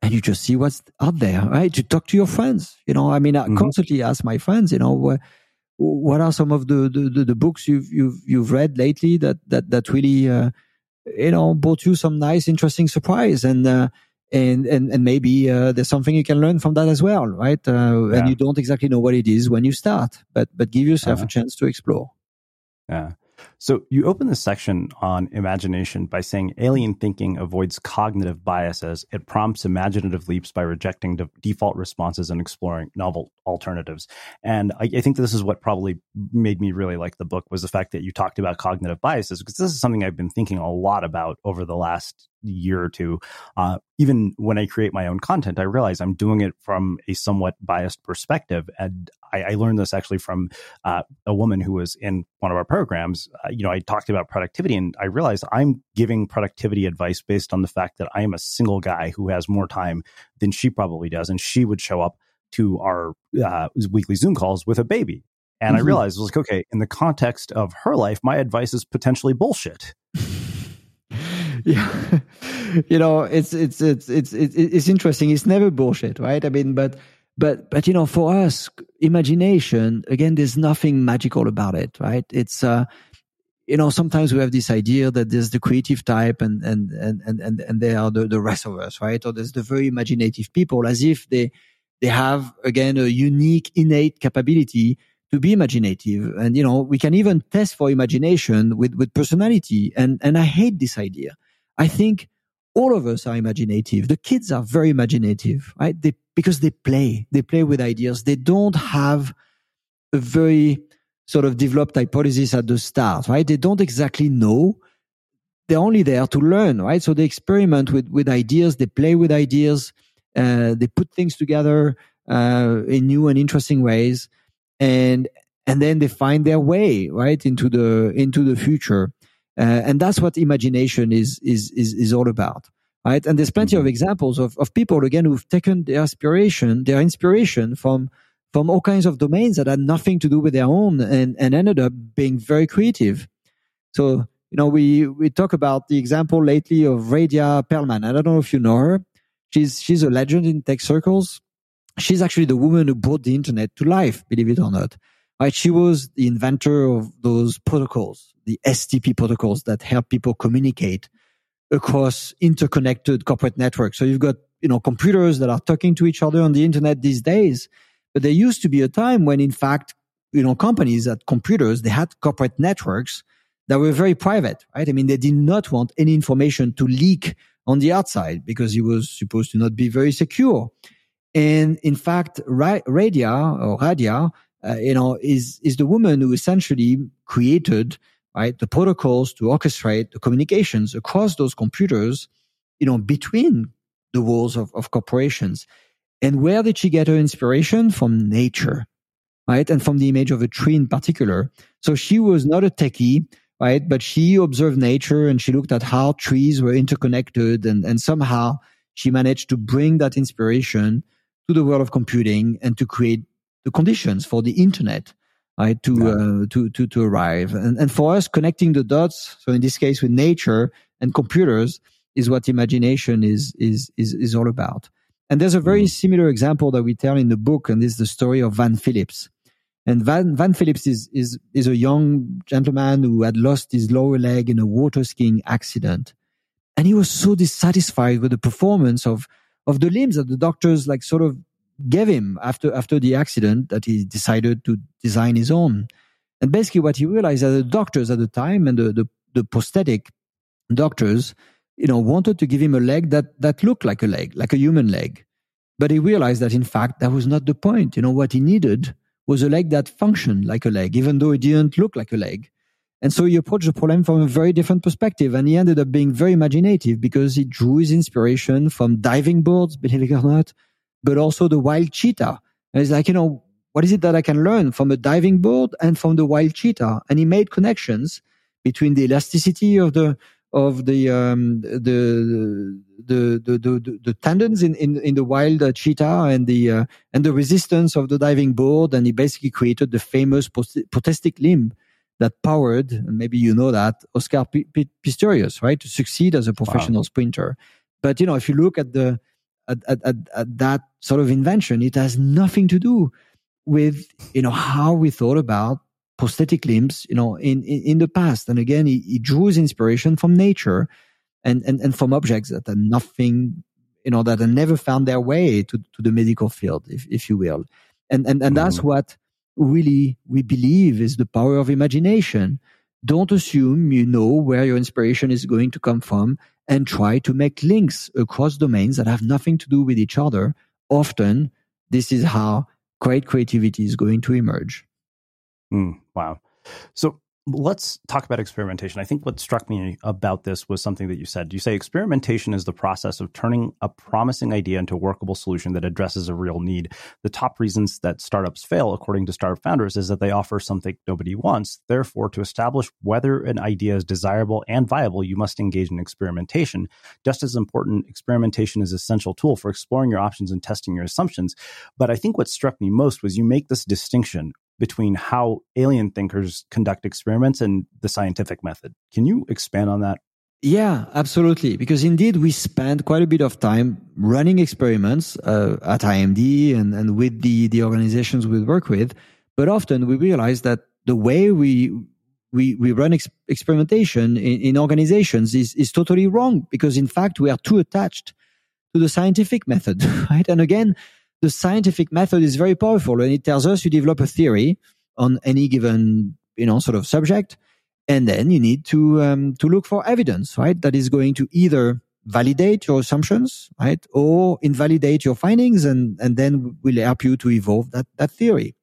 and you just see what's out there, right? You talk to your friends. You know, I mean, I mm-hmm. constantly ask my friends, you know, what, what are some of the, the, the, books you've, you've, you've read lately that, that, that really, uh, you know, brought you some nice, interesting surprise. And, uh, and, and, and maybe, uh, there's something you can learn from that as well, right? Uh, yeah. And you don't exactly know what it is when you start, but, but give yourself uh-huh. a chance to explore. Yeah. So you open the section on imagination by saying alien thinking avoids cognitive biases. It prompts imaginative leaps by rejecting de- default responses and exploring novel alternatives. And I, I, think this is what probably made me really like the book was the fact that you talked about cognitive biases because this is something I've been thinking a lot about over the last year or two. Uh, even when I create my own content, I realize I'm doing it from a somewhat biased perspective. And I, I learned this actually from uh, a woman who was in one of our programs. Uh, you know, I talked about productivity and I realized I'm giving productivity advice based on the fact that I am a single guy who has more time than she probably does. And she would show up to our uh, weekly Zoom calls with a baby. And mm-hmm. I realized, I was like, okay, in the context of her life, my advice is potentially bullshit. [LAUGHS] [LAUGHS] yeah. you know, it's, it's, it's, it's, it's, interesting. It's never bullshit, right? I mean, but, but, but, you know, for us, imagination, again, there's nothing magical about it, right? It's, uh, you know, sometimes we have this idea that there's the creative type and, and, and, and, and, and they are the, the rest of us, right? Or there's the very imaginative people as if they, they have, again, a unique innate capability to be imaginative. And, you know, we can even test for imagination with, with personality. And, and I hate this idea. I think all of us are imaginative. The kids are very imaginative, right? They, because they play, they play with ideas. They don't have a very sort of developed hypothesis at the start, right? They don't exactly know. They're only there to learn, right? So they experiment with, with ideas. They play with ideas. Uh, they put things together, uh, in new and interesting ways. And, and then they find their way, right? Into the, into the future. Uh, and that's what imagination is, is, is, is all about. Right. And there's plenty of mm-hmm. examples of, of people, again, who've taken their inspiration, their inspiration from, from all kinds of domains that had nothing to do with their own and, and ended up being very creative. So, you know, we, we talk about the example lately of Radia Perlman. I don't know if you know her. She's, she's a legend in tech circles. She's actually the woman who brought the internet to life, believe it or not. Right. She was the inventor of those protocols, the STP protocols that help people communicate across interconnected corporate networks. So you've got, you know, computers that are talking to each other on the internet these days but there used to be a time when, in fact, you know, companies had computers, they had corporate networks that were very private, right? I mean, they did not want any information to leak on the outside because it was supposed to not be very secure. And in fact, Radia or Radia, uh, you know, is, is the woman who essentially created, right, the protocols to orchestrate the communications across those computers, you know, between the walls of, of corporations. And where did she get her inspiration? From nature, right? And from the image of a tree in particular. So she was not a techie, right? But she observed nature and she looked at how trees were interconnected and, and somehow she managed to bring that inspiration to the world of computing and to create the conditions for the internet, right? To, yeah. uh, to, to, to arrive. And, and for us, connecting the dots. So in this case, with nature and computers is what imagination is, is, is, is all about. And there's a very mm. similar example that we tell in the book, and this is the story of Van Phillips. And Van, Van Phillips is, is, is a young gentleman who had lost his lower leg in a water skiing accident. And he was so dissatisfied with the performance of, of the limbs that the doctors like sort of gave him after, after the accident that he decided to design his own. And basically what he realized that the doctors at the time and the, the, the prosthetic doctors you know, wanted to give him a leg that, that looked like a leg, like a human leg. But he realized that in fact, that was not the point. You know, what he needed was a leg that functioned like a leg, even though it didn't look like a leg. And so he approached the problem from a very different perspective. And he ended up being very imaginative because he drew his inspiration from diving boards, believe it or not, but also the wild cheetah. And he's like, you know, what is it that I can learn from a diving board and from the wild cheetah? And he made connections between the elasticity of the of the um, the, the, the the the tendons in in, in the wild uh, cheetah and the uh, and the resistance of the diving board, and he basically created the famous prosthetic limb that powered, and maybe you know that Oscar Pistorius, right, to succeed as a professional wow. sprinter. But you know, if you look at the at, at, at, at that sort of invention, it has nothing to do with you know how we thought about prosthetic limbs, you know, in, in, in the past. And again, he, he, drew his inspiration from nature and, and, and from objects that are nothing, you know, that have never found their way to, to the medical field, if, if you will. And, and, and that's mm-hmm. what really we believe is the power of imagination. Don't assume you know where your inspiration is going to come from and try to make links across domains that have nothing to do with each other. Often, this is how great creativity is going to emerge. Mm, wow. So let's talk about experimentation. I think what struck me about this was something that you said. You say experimentation is the process of turning a promising idea into a workable solution that addresses a real need. The top reasons that startups fail, according to startup founders, is that they offer something nobody wants. Therefore, to establish whether an idea is desirable and viable, you must engage in experimentation. Just as important, experimentation is an essential tool for exploring your options and testing your assumptions. But I think what struck me most was you make this distinction between how alien thinkers conduct experiments and the scientific method. Can you expand on that? Yeah, absolutely. Because indeed, we spend quite a bit of time running experiments uh, at IMD and, and with the, the organizations we work with. But often we realize that the way we we, we run ex- experimentation in, in organizations is, is totally wrong because in fact we are too attached to the scientific method, [LAUGHS] right? And again, the scientific method is very powerful and it tells us you develop a theory on any given, you know, sort of subject and then you need to um, to look for evidence right that is going to either validate your assumptions right or invalidate your findings and and then will help you to evolve that that theory.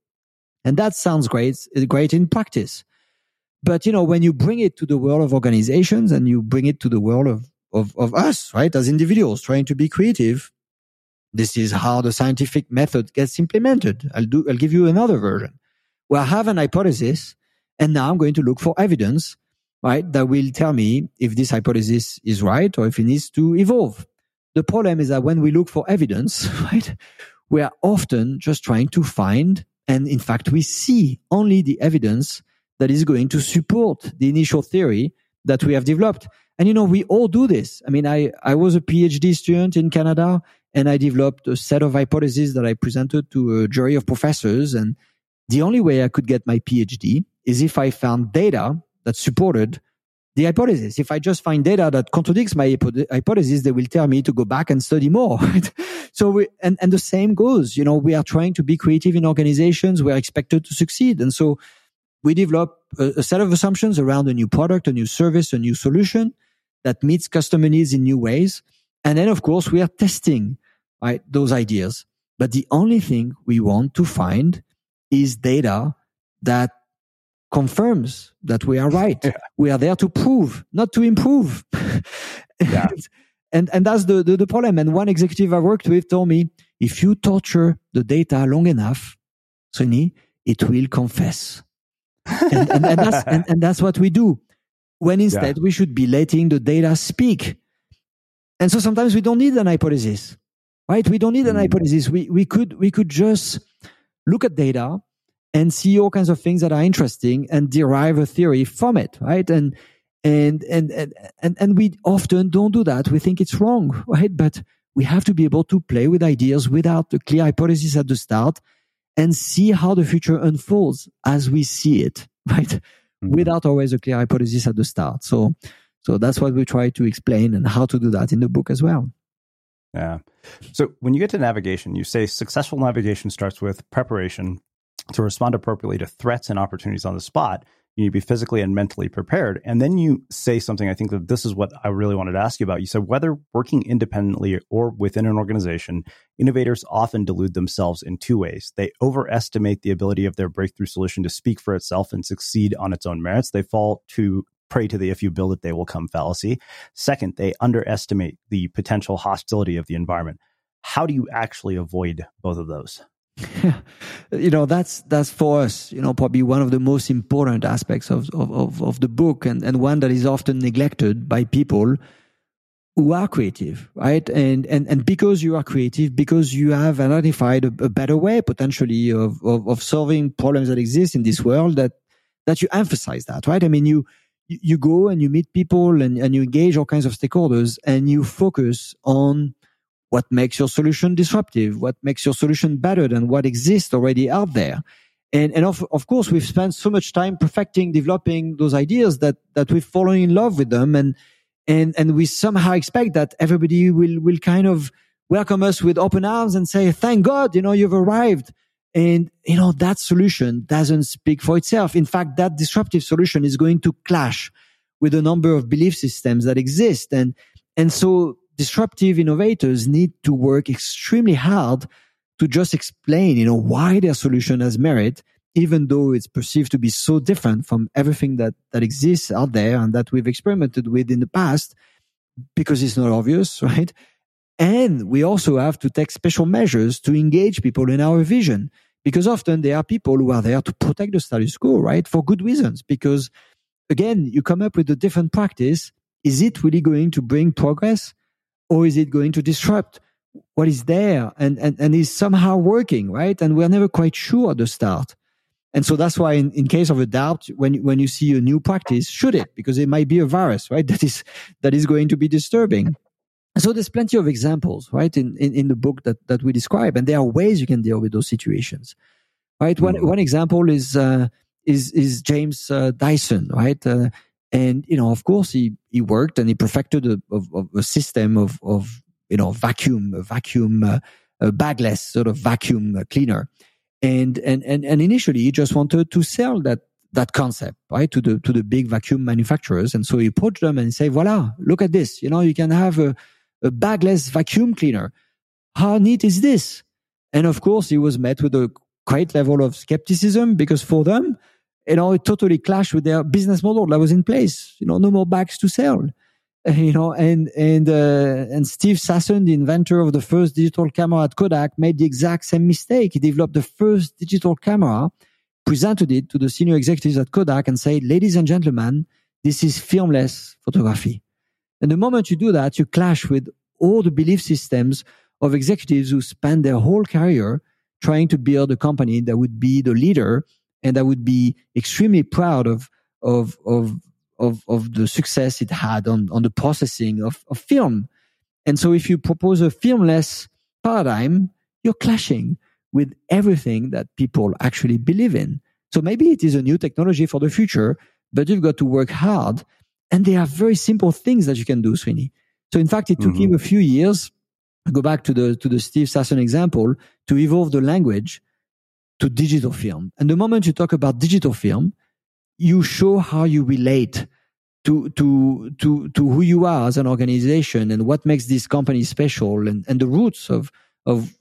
And that sounds great great in practice. But you know when you bring it to the world of organizations and you bring it to the world of of, of us right as individuals trying to be creative this is how the scientific method gets implemented i'll do i'll give you another version where i have an hypothesis and now I'm going to look for evidence, right, that will tell me if this hypothesis is right or if it needs to evolve. The problem is that when we look for evidence, [LAUGHS] right, we are often just trying to find, and in fact, we see only the evidence that is going to support the initial theory that we have developed. And you know, we all do this. I mean, I, I was a PhD student in Canada and I developed a set of hypotheses that I presented to a jury of professors. And the only way I could get my PhD is if I found data that supported the hypothesis. If I just find data that contradicts my hypothesis, they will tell me to go back and study more. [LAUGHS] So we, and, and the same goes, you know, we are trying to be creative in organizations. We're expected to succeed. And so we develop a, a set of assumptions around a new product, a new service, a new solution that meets customer needs in new ways. And then, of course, we are testing right, those ideas. But the only thing we want to find is data that confirms that we are right. Yeah. We are there to prove, not to improve. yeah. [LAUGHS] and, and that's the, the, the, problem. And one executive I worked with told me, if you torture the data long enough, Srini, it will confess. [LAUGHS] and, and, and, that's, and, and, that's what we do. When instead yeah. we should be letting the data speak. And so sometimes we don't need an hypothesis, right? We don't need an mm. hypothesis. We, we could, we could just look at data and see all kinds of things that are interesting and derive a theory from it, right? And and and and and, and we often don't do that. We think it's wrong, [LAUGHS] right? But we have to be able to play with ideas without a clear hypothesis at the start and see how the future unfolds as we see it, [LAUGHS] right? Mm-hmm. Without always a clear hypothesis at the start. So so that's what we try to explain and how to do that in the book as well. Yeah. So when you get to navigation, you say successful navigation starts with preparation, to respond appropriately to threats and opportunities on the spot, you need to be physically and mentally prepared. And then you say something, I think that this is what I really wanted to ask you about. You said whether working independently or within an organization, innovators often delude themselves in two ways. They overestimate the ability of their breakthrough solution to speak for itself and succeed on its own merits. They fall to prey to the if you build it, they will come fallacy. Second, they underestimate the potential hostility of the environment. How do you actually avoid both of those? [LAUGHS] you know that's that's for us you know probably one of the most important aspects of of, of the book and, and one that is often neglected by people who are creative right and and and because you are creative because you have identified a, a better way potentially of, of, of solving problems that exist in this world that that you emphasize that right i mean you you go and you meet people and, and you engage all kinds of stakeholders and you focus on what makes your solution disruptive, what makes your solution better than what exists already out there. And, and of, of course, we've spent so much time perfecting, developing those ideas that, that we've fallen in love with them. And, and, and we somehow expect that everybody will, will kind of welcome us with open arms and say, thank God, you know, you've arrived. And, you know, that solution doesn't speak for itself. In fact, that disruptive solution is going to clash with a number of belief systems that exist. And, and so disruptive innovators need to work extremely hard to just explain, you know, why their solution has merit, even though it's perceived to be so different from everything that, that exists out there and that we've experimented with in the past because it's not obvious, [LAUGHS] right? And we also have to take special measures to engage people in our vision because often there are people who are there to protect the status quo, right? For good reasons. Because again, you come up with a different practice. Is it really going to bring progress? or is it going to disrupt what is there and, and, and is somehow working, right? And we're never quite sure at the start. And so that's why in, in case of a doubt, when, when you see a new practice, shoot it because it might be a virus, right? [LAUGHS] That is, that is going to be disturbing. So there's plenty of examples, right? In, in, in the book that, that we describe. And there are ways you can deal with those situations, right? One, mm-hmm. one example is, uh, is, is James uh, Dyson, right? Uh, and, you know, of course he, he worked and he perfected a, a, a system of, of, you know, vacuum, vacuum, uh, bagless sort of vacuum cleaner. And, and, and, and initially he just wanted to sell that, that concept, right? To the, to the big vacuum manufacturers. And so he approached them and say, voila, look at this. You know, you can have a, a bagless vacuum cleaner. How neat is this? And of course, he was met with a great level of skepticism because for them, you know, it totally clashed with their business model that was in place. You know, no more bags to sell. [LAUGHS] You know, and and uh, and Steve Sasson, the inventor of the first digital camera at Kodak, made the exact same mistake. He developed the first digital camera, presented it to the senior executives at Kodak, and said, "Ladies and gentlemen, this is filmless photography." And the moment you do that, you clash with all the belief systems of executives who spend their whole career trying to build a company that would be the leader and that would be extremely proud of of of of, of the success it had on, on the processing of, of film. And so if you propose a filmless paradigm, you're clashing with everything that people actually believe in. So maybe it is a new technology for the future, but you've got to work hard and they are very simple things that you can do, Srini. So in fact, it took mm-hmm. him a few years. Go back to the to the Steve Sasson example to evolve the language to digital film. And the moment you talk about digital film, you show how you relate to to to to who you are as an organization and what makes this company special and, and the roots of of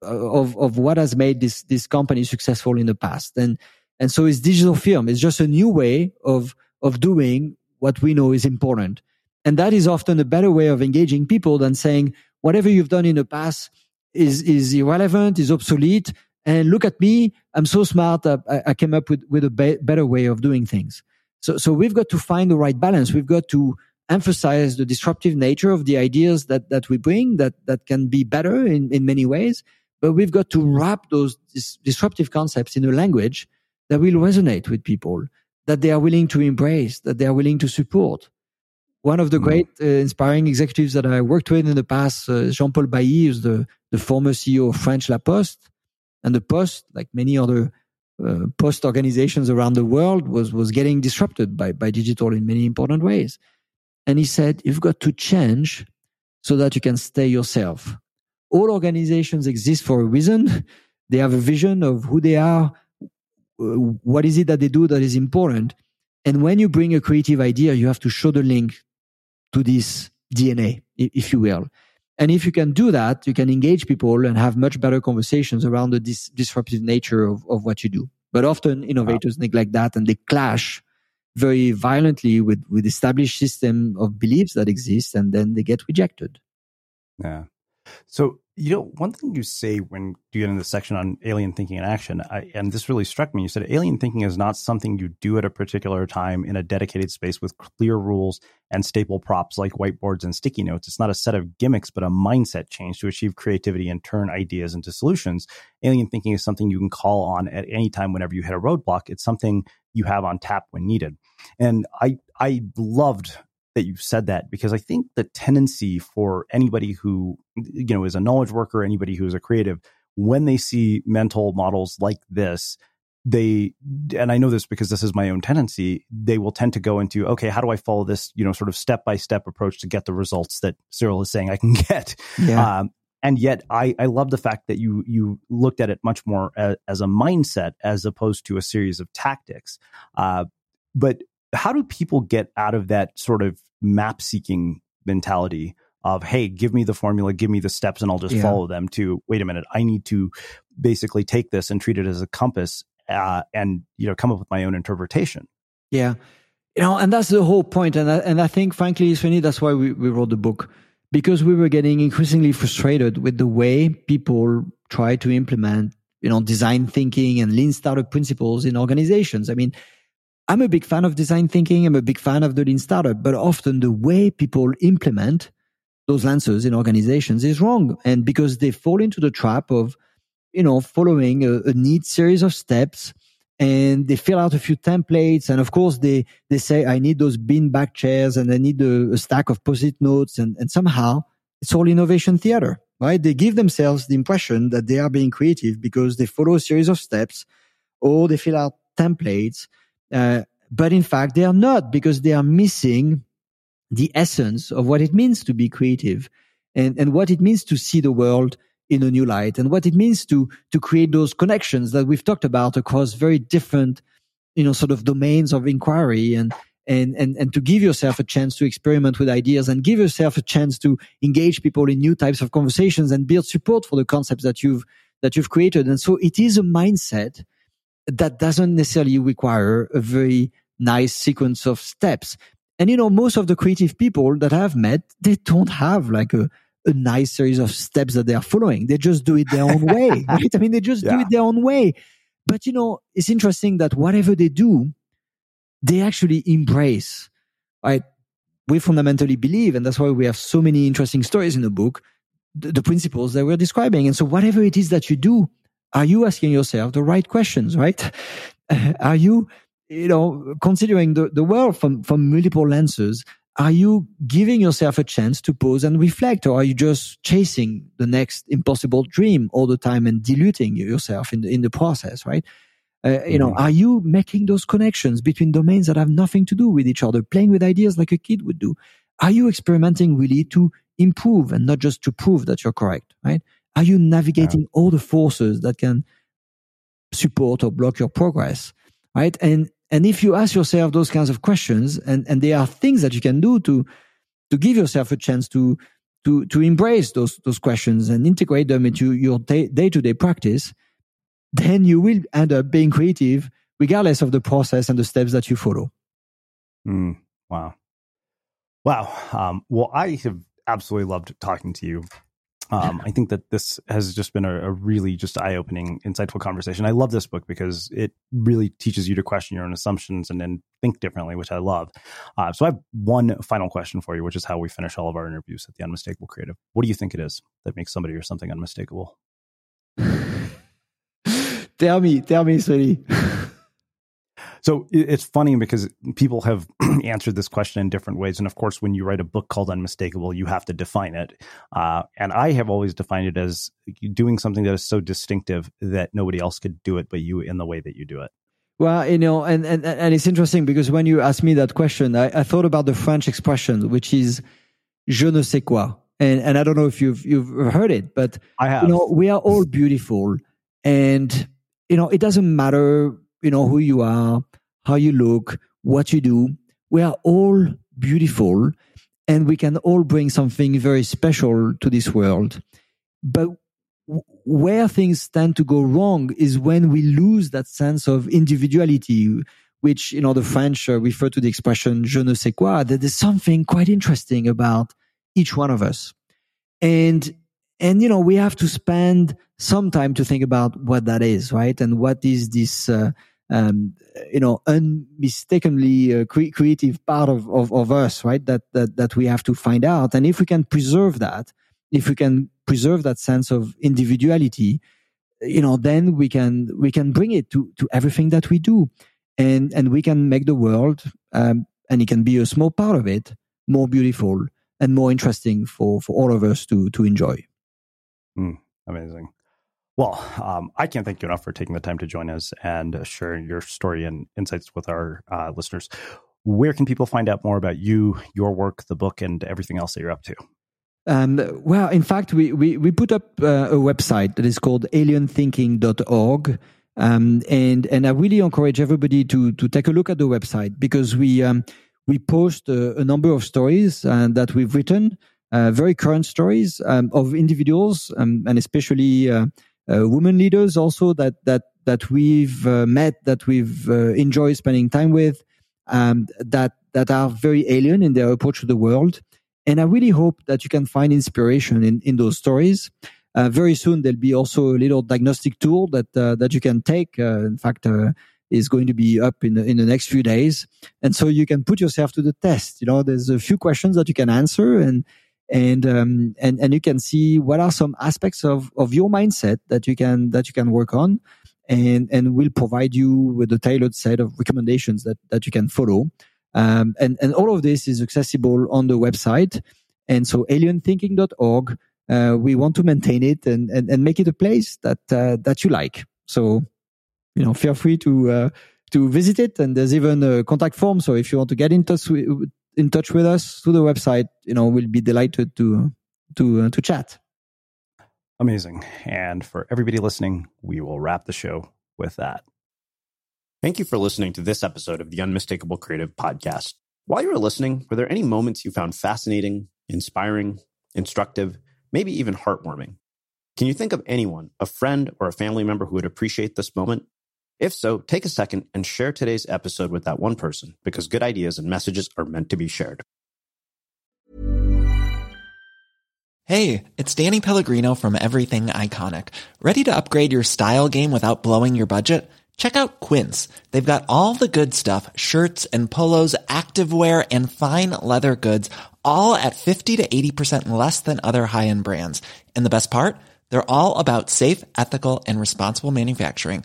of of what has made this this company successful in the past. And and so it's digital film. It's just a new way of of doing what we know is important. And that is often a better way of engaging people than saying, whatever you've done in the past is, is irrelevant, is obsolete. And look at me. I'm so smart. I, I came up with, with a be- better way of doing things. So, so we've got to find the right balance. We've got to emphasize the disruptive nature of the ideas that, that we bring that, that can be better in, in many ways. But we've got to wrap those dis- disruptive concepts in a language that will resonate with people that they are willing to embrace, that they are willing to support. One of the mm. great uh, inspiring executives that I worked with in the past, uh, Jean-Paul Bailly, is the, the former CEO of French La Poste. And the Poste, like many other uh, post organizations around the world, was, was getting disrupted by, by digital in many important ways. And he said, you've got to change so that you can stay yourself. All organizations exist for a reason. They have a vision of who they are, Uh, what is it that they do that is important? And when you bring a creative idea, you have to show the link to this DNA, if you will. And if you can do that, you can engage people and have much better conversations around the dis- disruptive nature of, of what you do. But often innovators wow. neglect that and they clash very violently with, with established system of beliefs that exist and then they get rejected. Yeah. So you know, one thing you say when you get into the section on alien thinking and action, I, and this really struck me. You said alien thinking is not something you do at a particular time in a dedicated space with clear rules and staple props like whiteboards and sticky notes. It's not a set of gimmicks, but a mindset change to achieve creativity and turn ideas into solutions. Alien thinking is something you can call on at any time whenever you hit a roadblock. It's something you have on tap when needed. And I, I loved that you've said that because I think the tendency for anybody who you know is a knowledge worker, anybody who is a creative, when they see mental models like this, they and I know this because this is my own tendency, they will tend to go into okay, how do I follow this you know sort of step by step approach to get the results that Cyril is saying I can [LAUGHS] get. Yeah. Um, and yet I, I love the fact that you you looked at it much more as, as a mindset as opposed to a series of tactics. Uh, but how do people get out of that sort of map seeking mentality of hey give me the formula give me the steps and i'll just yeah. follow them to wait a minute i need to basically take this and treat it as a compass uh, and you know come up with my own interpretation? Yeah. You know and that's the whole point and I, and I think frankly Srini, that's why we, we wrote the book because we were getting increasingly frustrated with the way people try to implement you know design thinking and lean startup principles in organizations. I mean I'm a big fan of design thinking. I'm a big fan of the lean startup, but often the way people implement those answers in organizations is wrong. And because they fall into the trap of, you know, following a, a neat series of steps and they fill out a few templates. And of course, they, they say, I need those beanbag chairs and I need a, a stack of post-it notes. And, and somehow it's all innovation theater, right? They give themselves the impression that they are being creative because they follow a series of steps or they fill out templates. Uh, but in fact, they are not because they are missing the essence of what it means to be creative and, and what it means to see the world in a new light and what it means to to create those connections that we've talked about across very different you know sort of domains of inquiry and and and and to give yourself a chance to experiment with ideas and give yourself a chance to engage people in new types of conversations and build support for the concepts that you've that you've created. And so it is a mindset that doesn't necessarily require a very nice sequence of steps and you know most of the creative people that i've met they don't have like a a nice series of steps that they are following. They just do it their own [LAUGHS] way, right? I mean, they just yeah. do it their own way. But you know, it's interesting that whatever they do, they actually embrace, right? We fundamentally believe, and that's why we have so many interesting stories in the book, the, the principles that we're describing. And so whatever it is that you do, are you asking yourself the right questions, right? [LAUGHS] are you, you know, considering the, the world from, from multiple lenses? are you giving yourself a chance to pause and reflect or are you just chasing the next impossible dream all the time and diluting yourself in the, in the process right uh, you know mm-hmm. are you making those connections between domains that have nothing to do with each other playing with ideas like a kid would do are you experimenting really to improve and not just to prove that you're correct right are you navigating yeah. all the forces that can support or block your progress right and and if you ask yourself those kinds of questions, and, and there are things that you can do to, to give yourself a chance to, to, to embrace those, those questions and integrate them into your day to day practice, then you will end up being creative regardless of the process and the steps that you follow. Mm, wow. Wow. Um, well, I have absolutely loved talking to you. Um, I think that this has just been a, a really just eye opening, insightful conversation. I love this book because it really teaches you to question your own assumptions and then think differently, which I love. Uh, so I have one final question for you, which is how we finish all of our interviews at the Unmistakable Creative. What do you think it is that makes somebody or something unmistakable? [SIGHS] tell me, tell me, sweetie. [LAUGHS] So it's funny because people have [CLEARS THROAT] answered this question in different ways. And of course, when you write a book called Unmistakable, you have to define it. Uh, and I have always defined it as doing something that is so distinctive that nobody else could do it but you in the way that you do it. Well, you know, and, and, and it's interesting because when you asked me that question, I, I thought about the French expression, which is je ne sais quoi. And, and I don't know if you've, you've heard it, but I have. You know, we are all beautiful and, you know, it doesn't matter, you know, who you are how you look, what you do. We are all beautiful and we can all bring something very special to this world. But where things tend to go wrong is when we lose that sense of individuality, which, you know, the French uh, refer to the expression je ne sais quoi, that there's something quite interesting about each one of us. And, and, you know, we have to spend some time to think about what that is, right? And what is this, uh, um, you know, unmistakably uh, cre- creative part of, of, of us, right? That, that, that we have to find out. And if we can preserve that, if we can preserve that sense of individuality, you know, then we can, we can bring it to, to everything that we do. And, and we can make the world, um, and it can be a small part of it, more beautiful and more interesting for, for all of us to, to enjoy. Mm, amazing. Well, um, I can't thank you enough for taking the time to join us and sharing your story and insights with our uh, listeners. Where can people find out more about you, your work, the book, and everything else that you're up to? Um, well, in fact, we, we, we put up uh, a website that is called alienthinking.org. Um, and, and I really encourage everybody to, to take a look at the website because we, um, we post a, a, number of stories uh, that we've written, uh, very current stories um, of individuals um, and especially uh, women leaders also that that that we've uh, met, that we've uh, enjoyed spending time with, um, that that are very alien in their approach to the world. And I really hope that you can find inspiration in, in those stories. Uh, very soon there'll be also a little diagnostic tool that uh, that you can take. Uh, in fact, is going to be up in the, in the next few days, and so you can put yourself to the test. You know, there's a few questions that you can answer, and and um, and and you can see what are some aspects of of your mindset that you can that you can work on and, and we'll provide you with a tailored set of recommendations that, that you can follow. Um, and, and all of this is accessible on the website. And so alienthinking.org, uh, we want to maintain it and, and, and make it a place that, uh, that you like. So, you know, feel free to, uh, to visit it. And there's even a contact form. So if you want to get in touch with, in touch with us through the website, you know, we'll be delighted to, to, uh, to chat. Amazing. And for everybody listening, we will wrap the show with that. Thank you for listening to this episode of the Unmistakable Creative Podcast. While you were listening, were there any moments you found fascinating, inspiring, instructive, maybe even heartwarming? Can you think of anyone, a friend or a family member who would appreciate this moment? If so, take a second and share today's episode with that one person because good ideas and messages are meant to be shared. Hey, it's Danny Pellegrino from Everything Iconic. Ready to upgrade your style game without blowing your budget? Check out Quince. They've got all the good stuff shirts and polos, activewear, and fine leather goods, all at 50 to 80% less than other high end brands. And the best part? They're all about safe, ethical, and responsible manufacturing.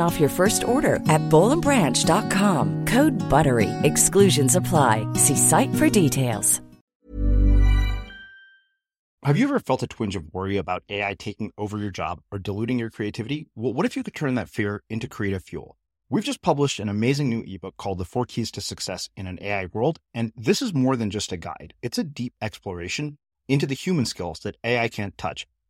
off your first order at bollandbranch.com. Code BUTTERY. Exclusions apply. See site for details. Have you ever felt a twinge of worry about AI taking over your job or diluting your creativity? Well, what if you could turn that fear into creative fuel? We've just published an amazing new ebook called The Four Keys to Success in an AI World. And this is more than just a guide, it's a deep exploration into the human skills that AI can't touch,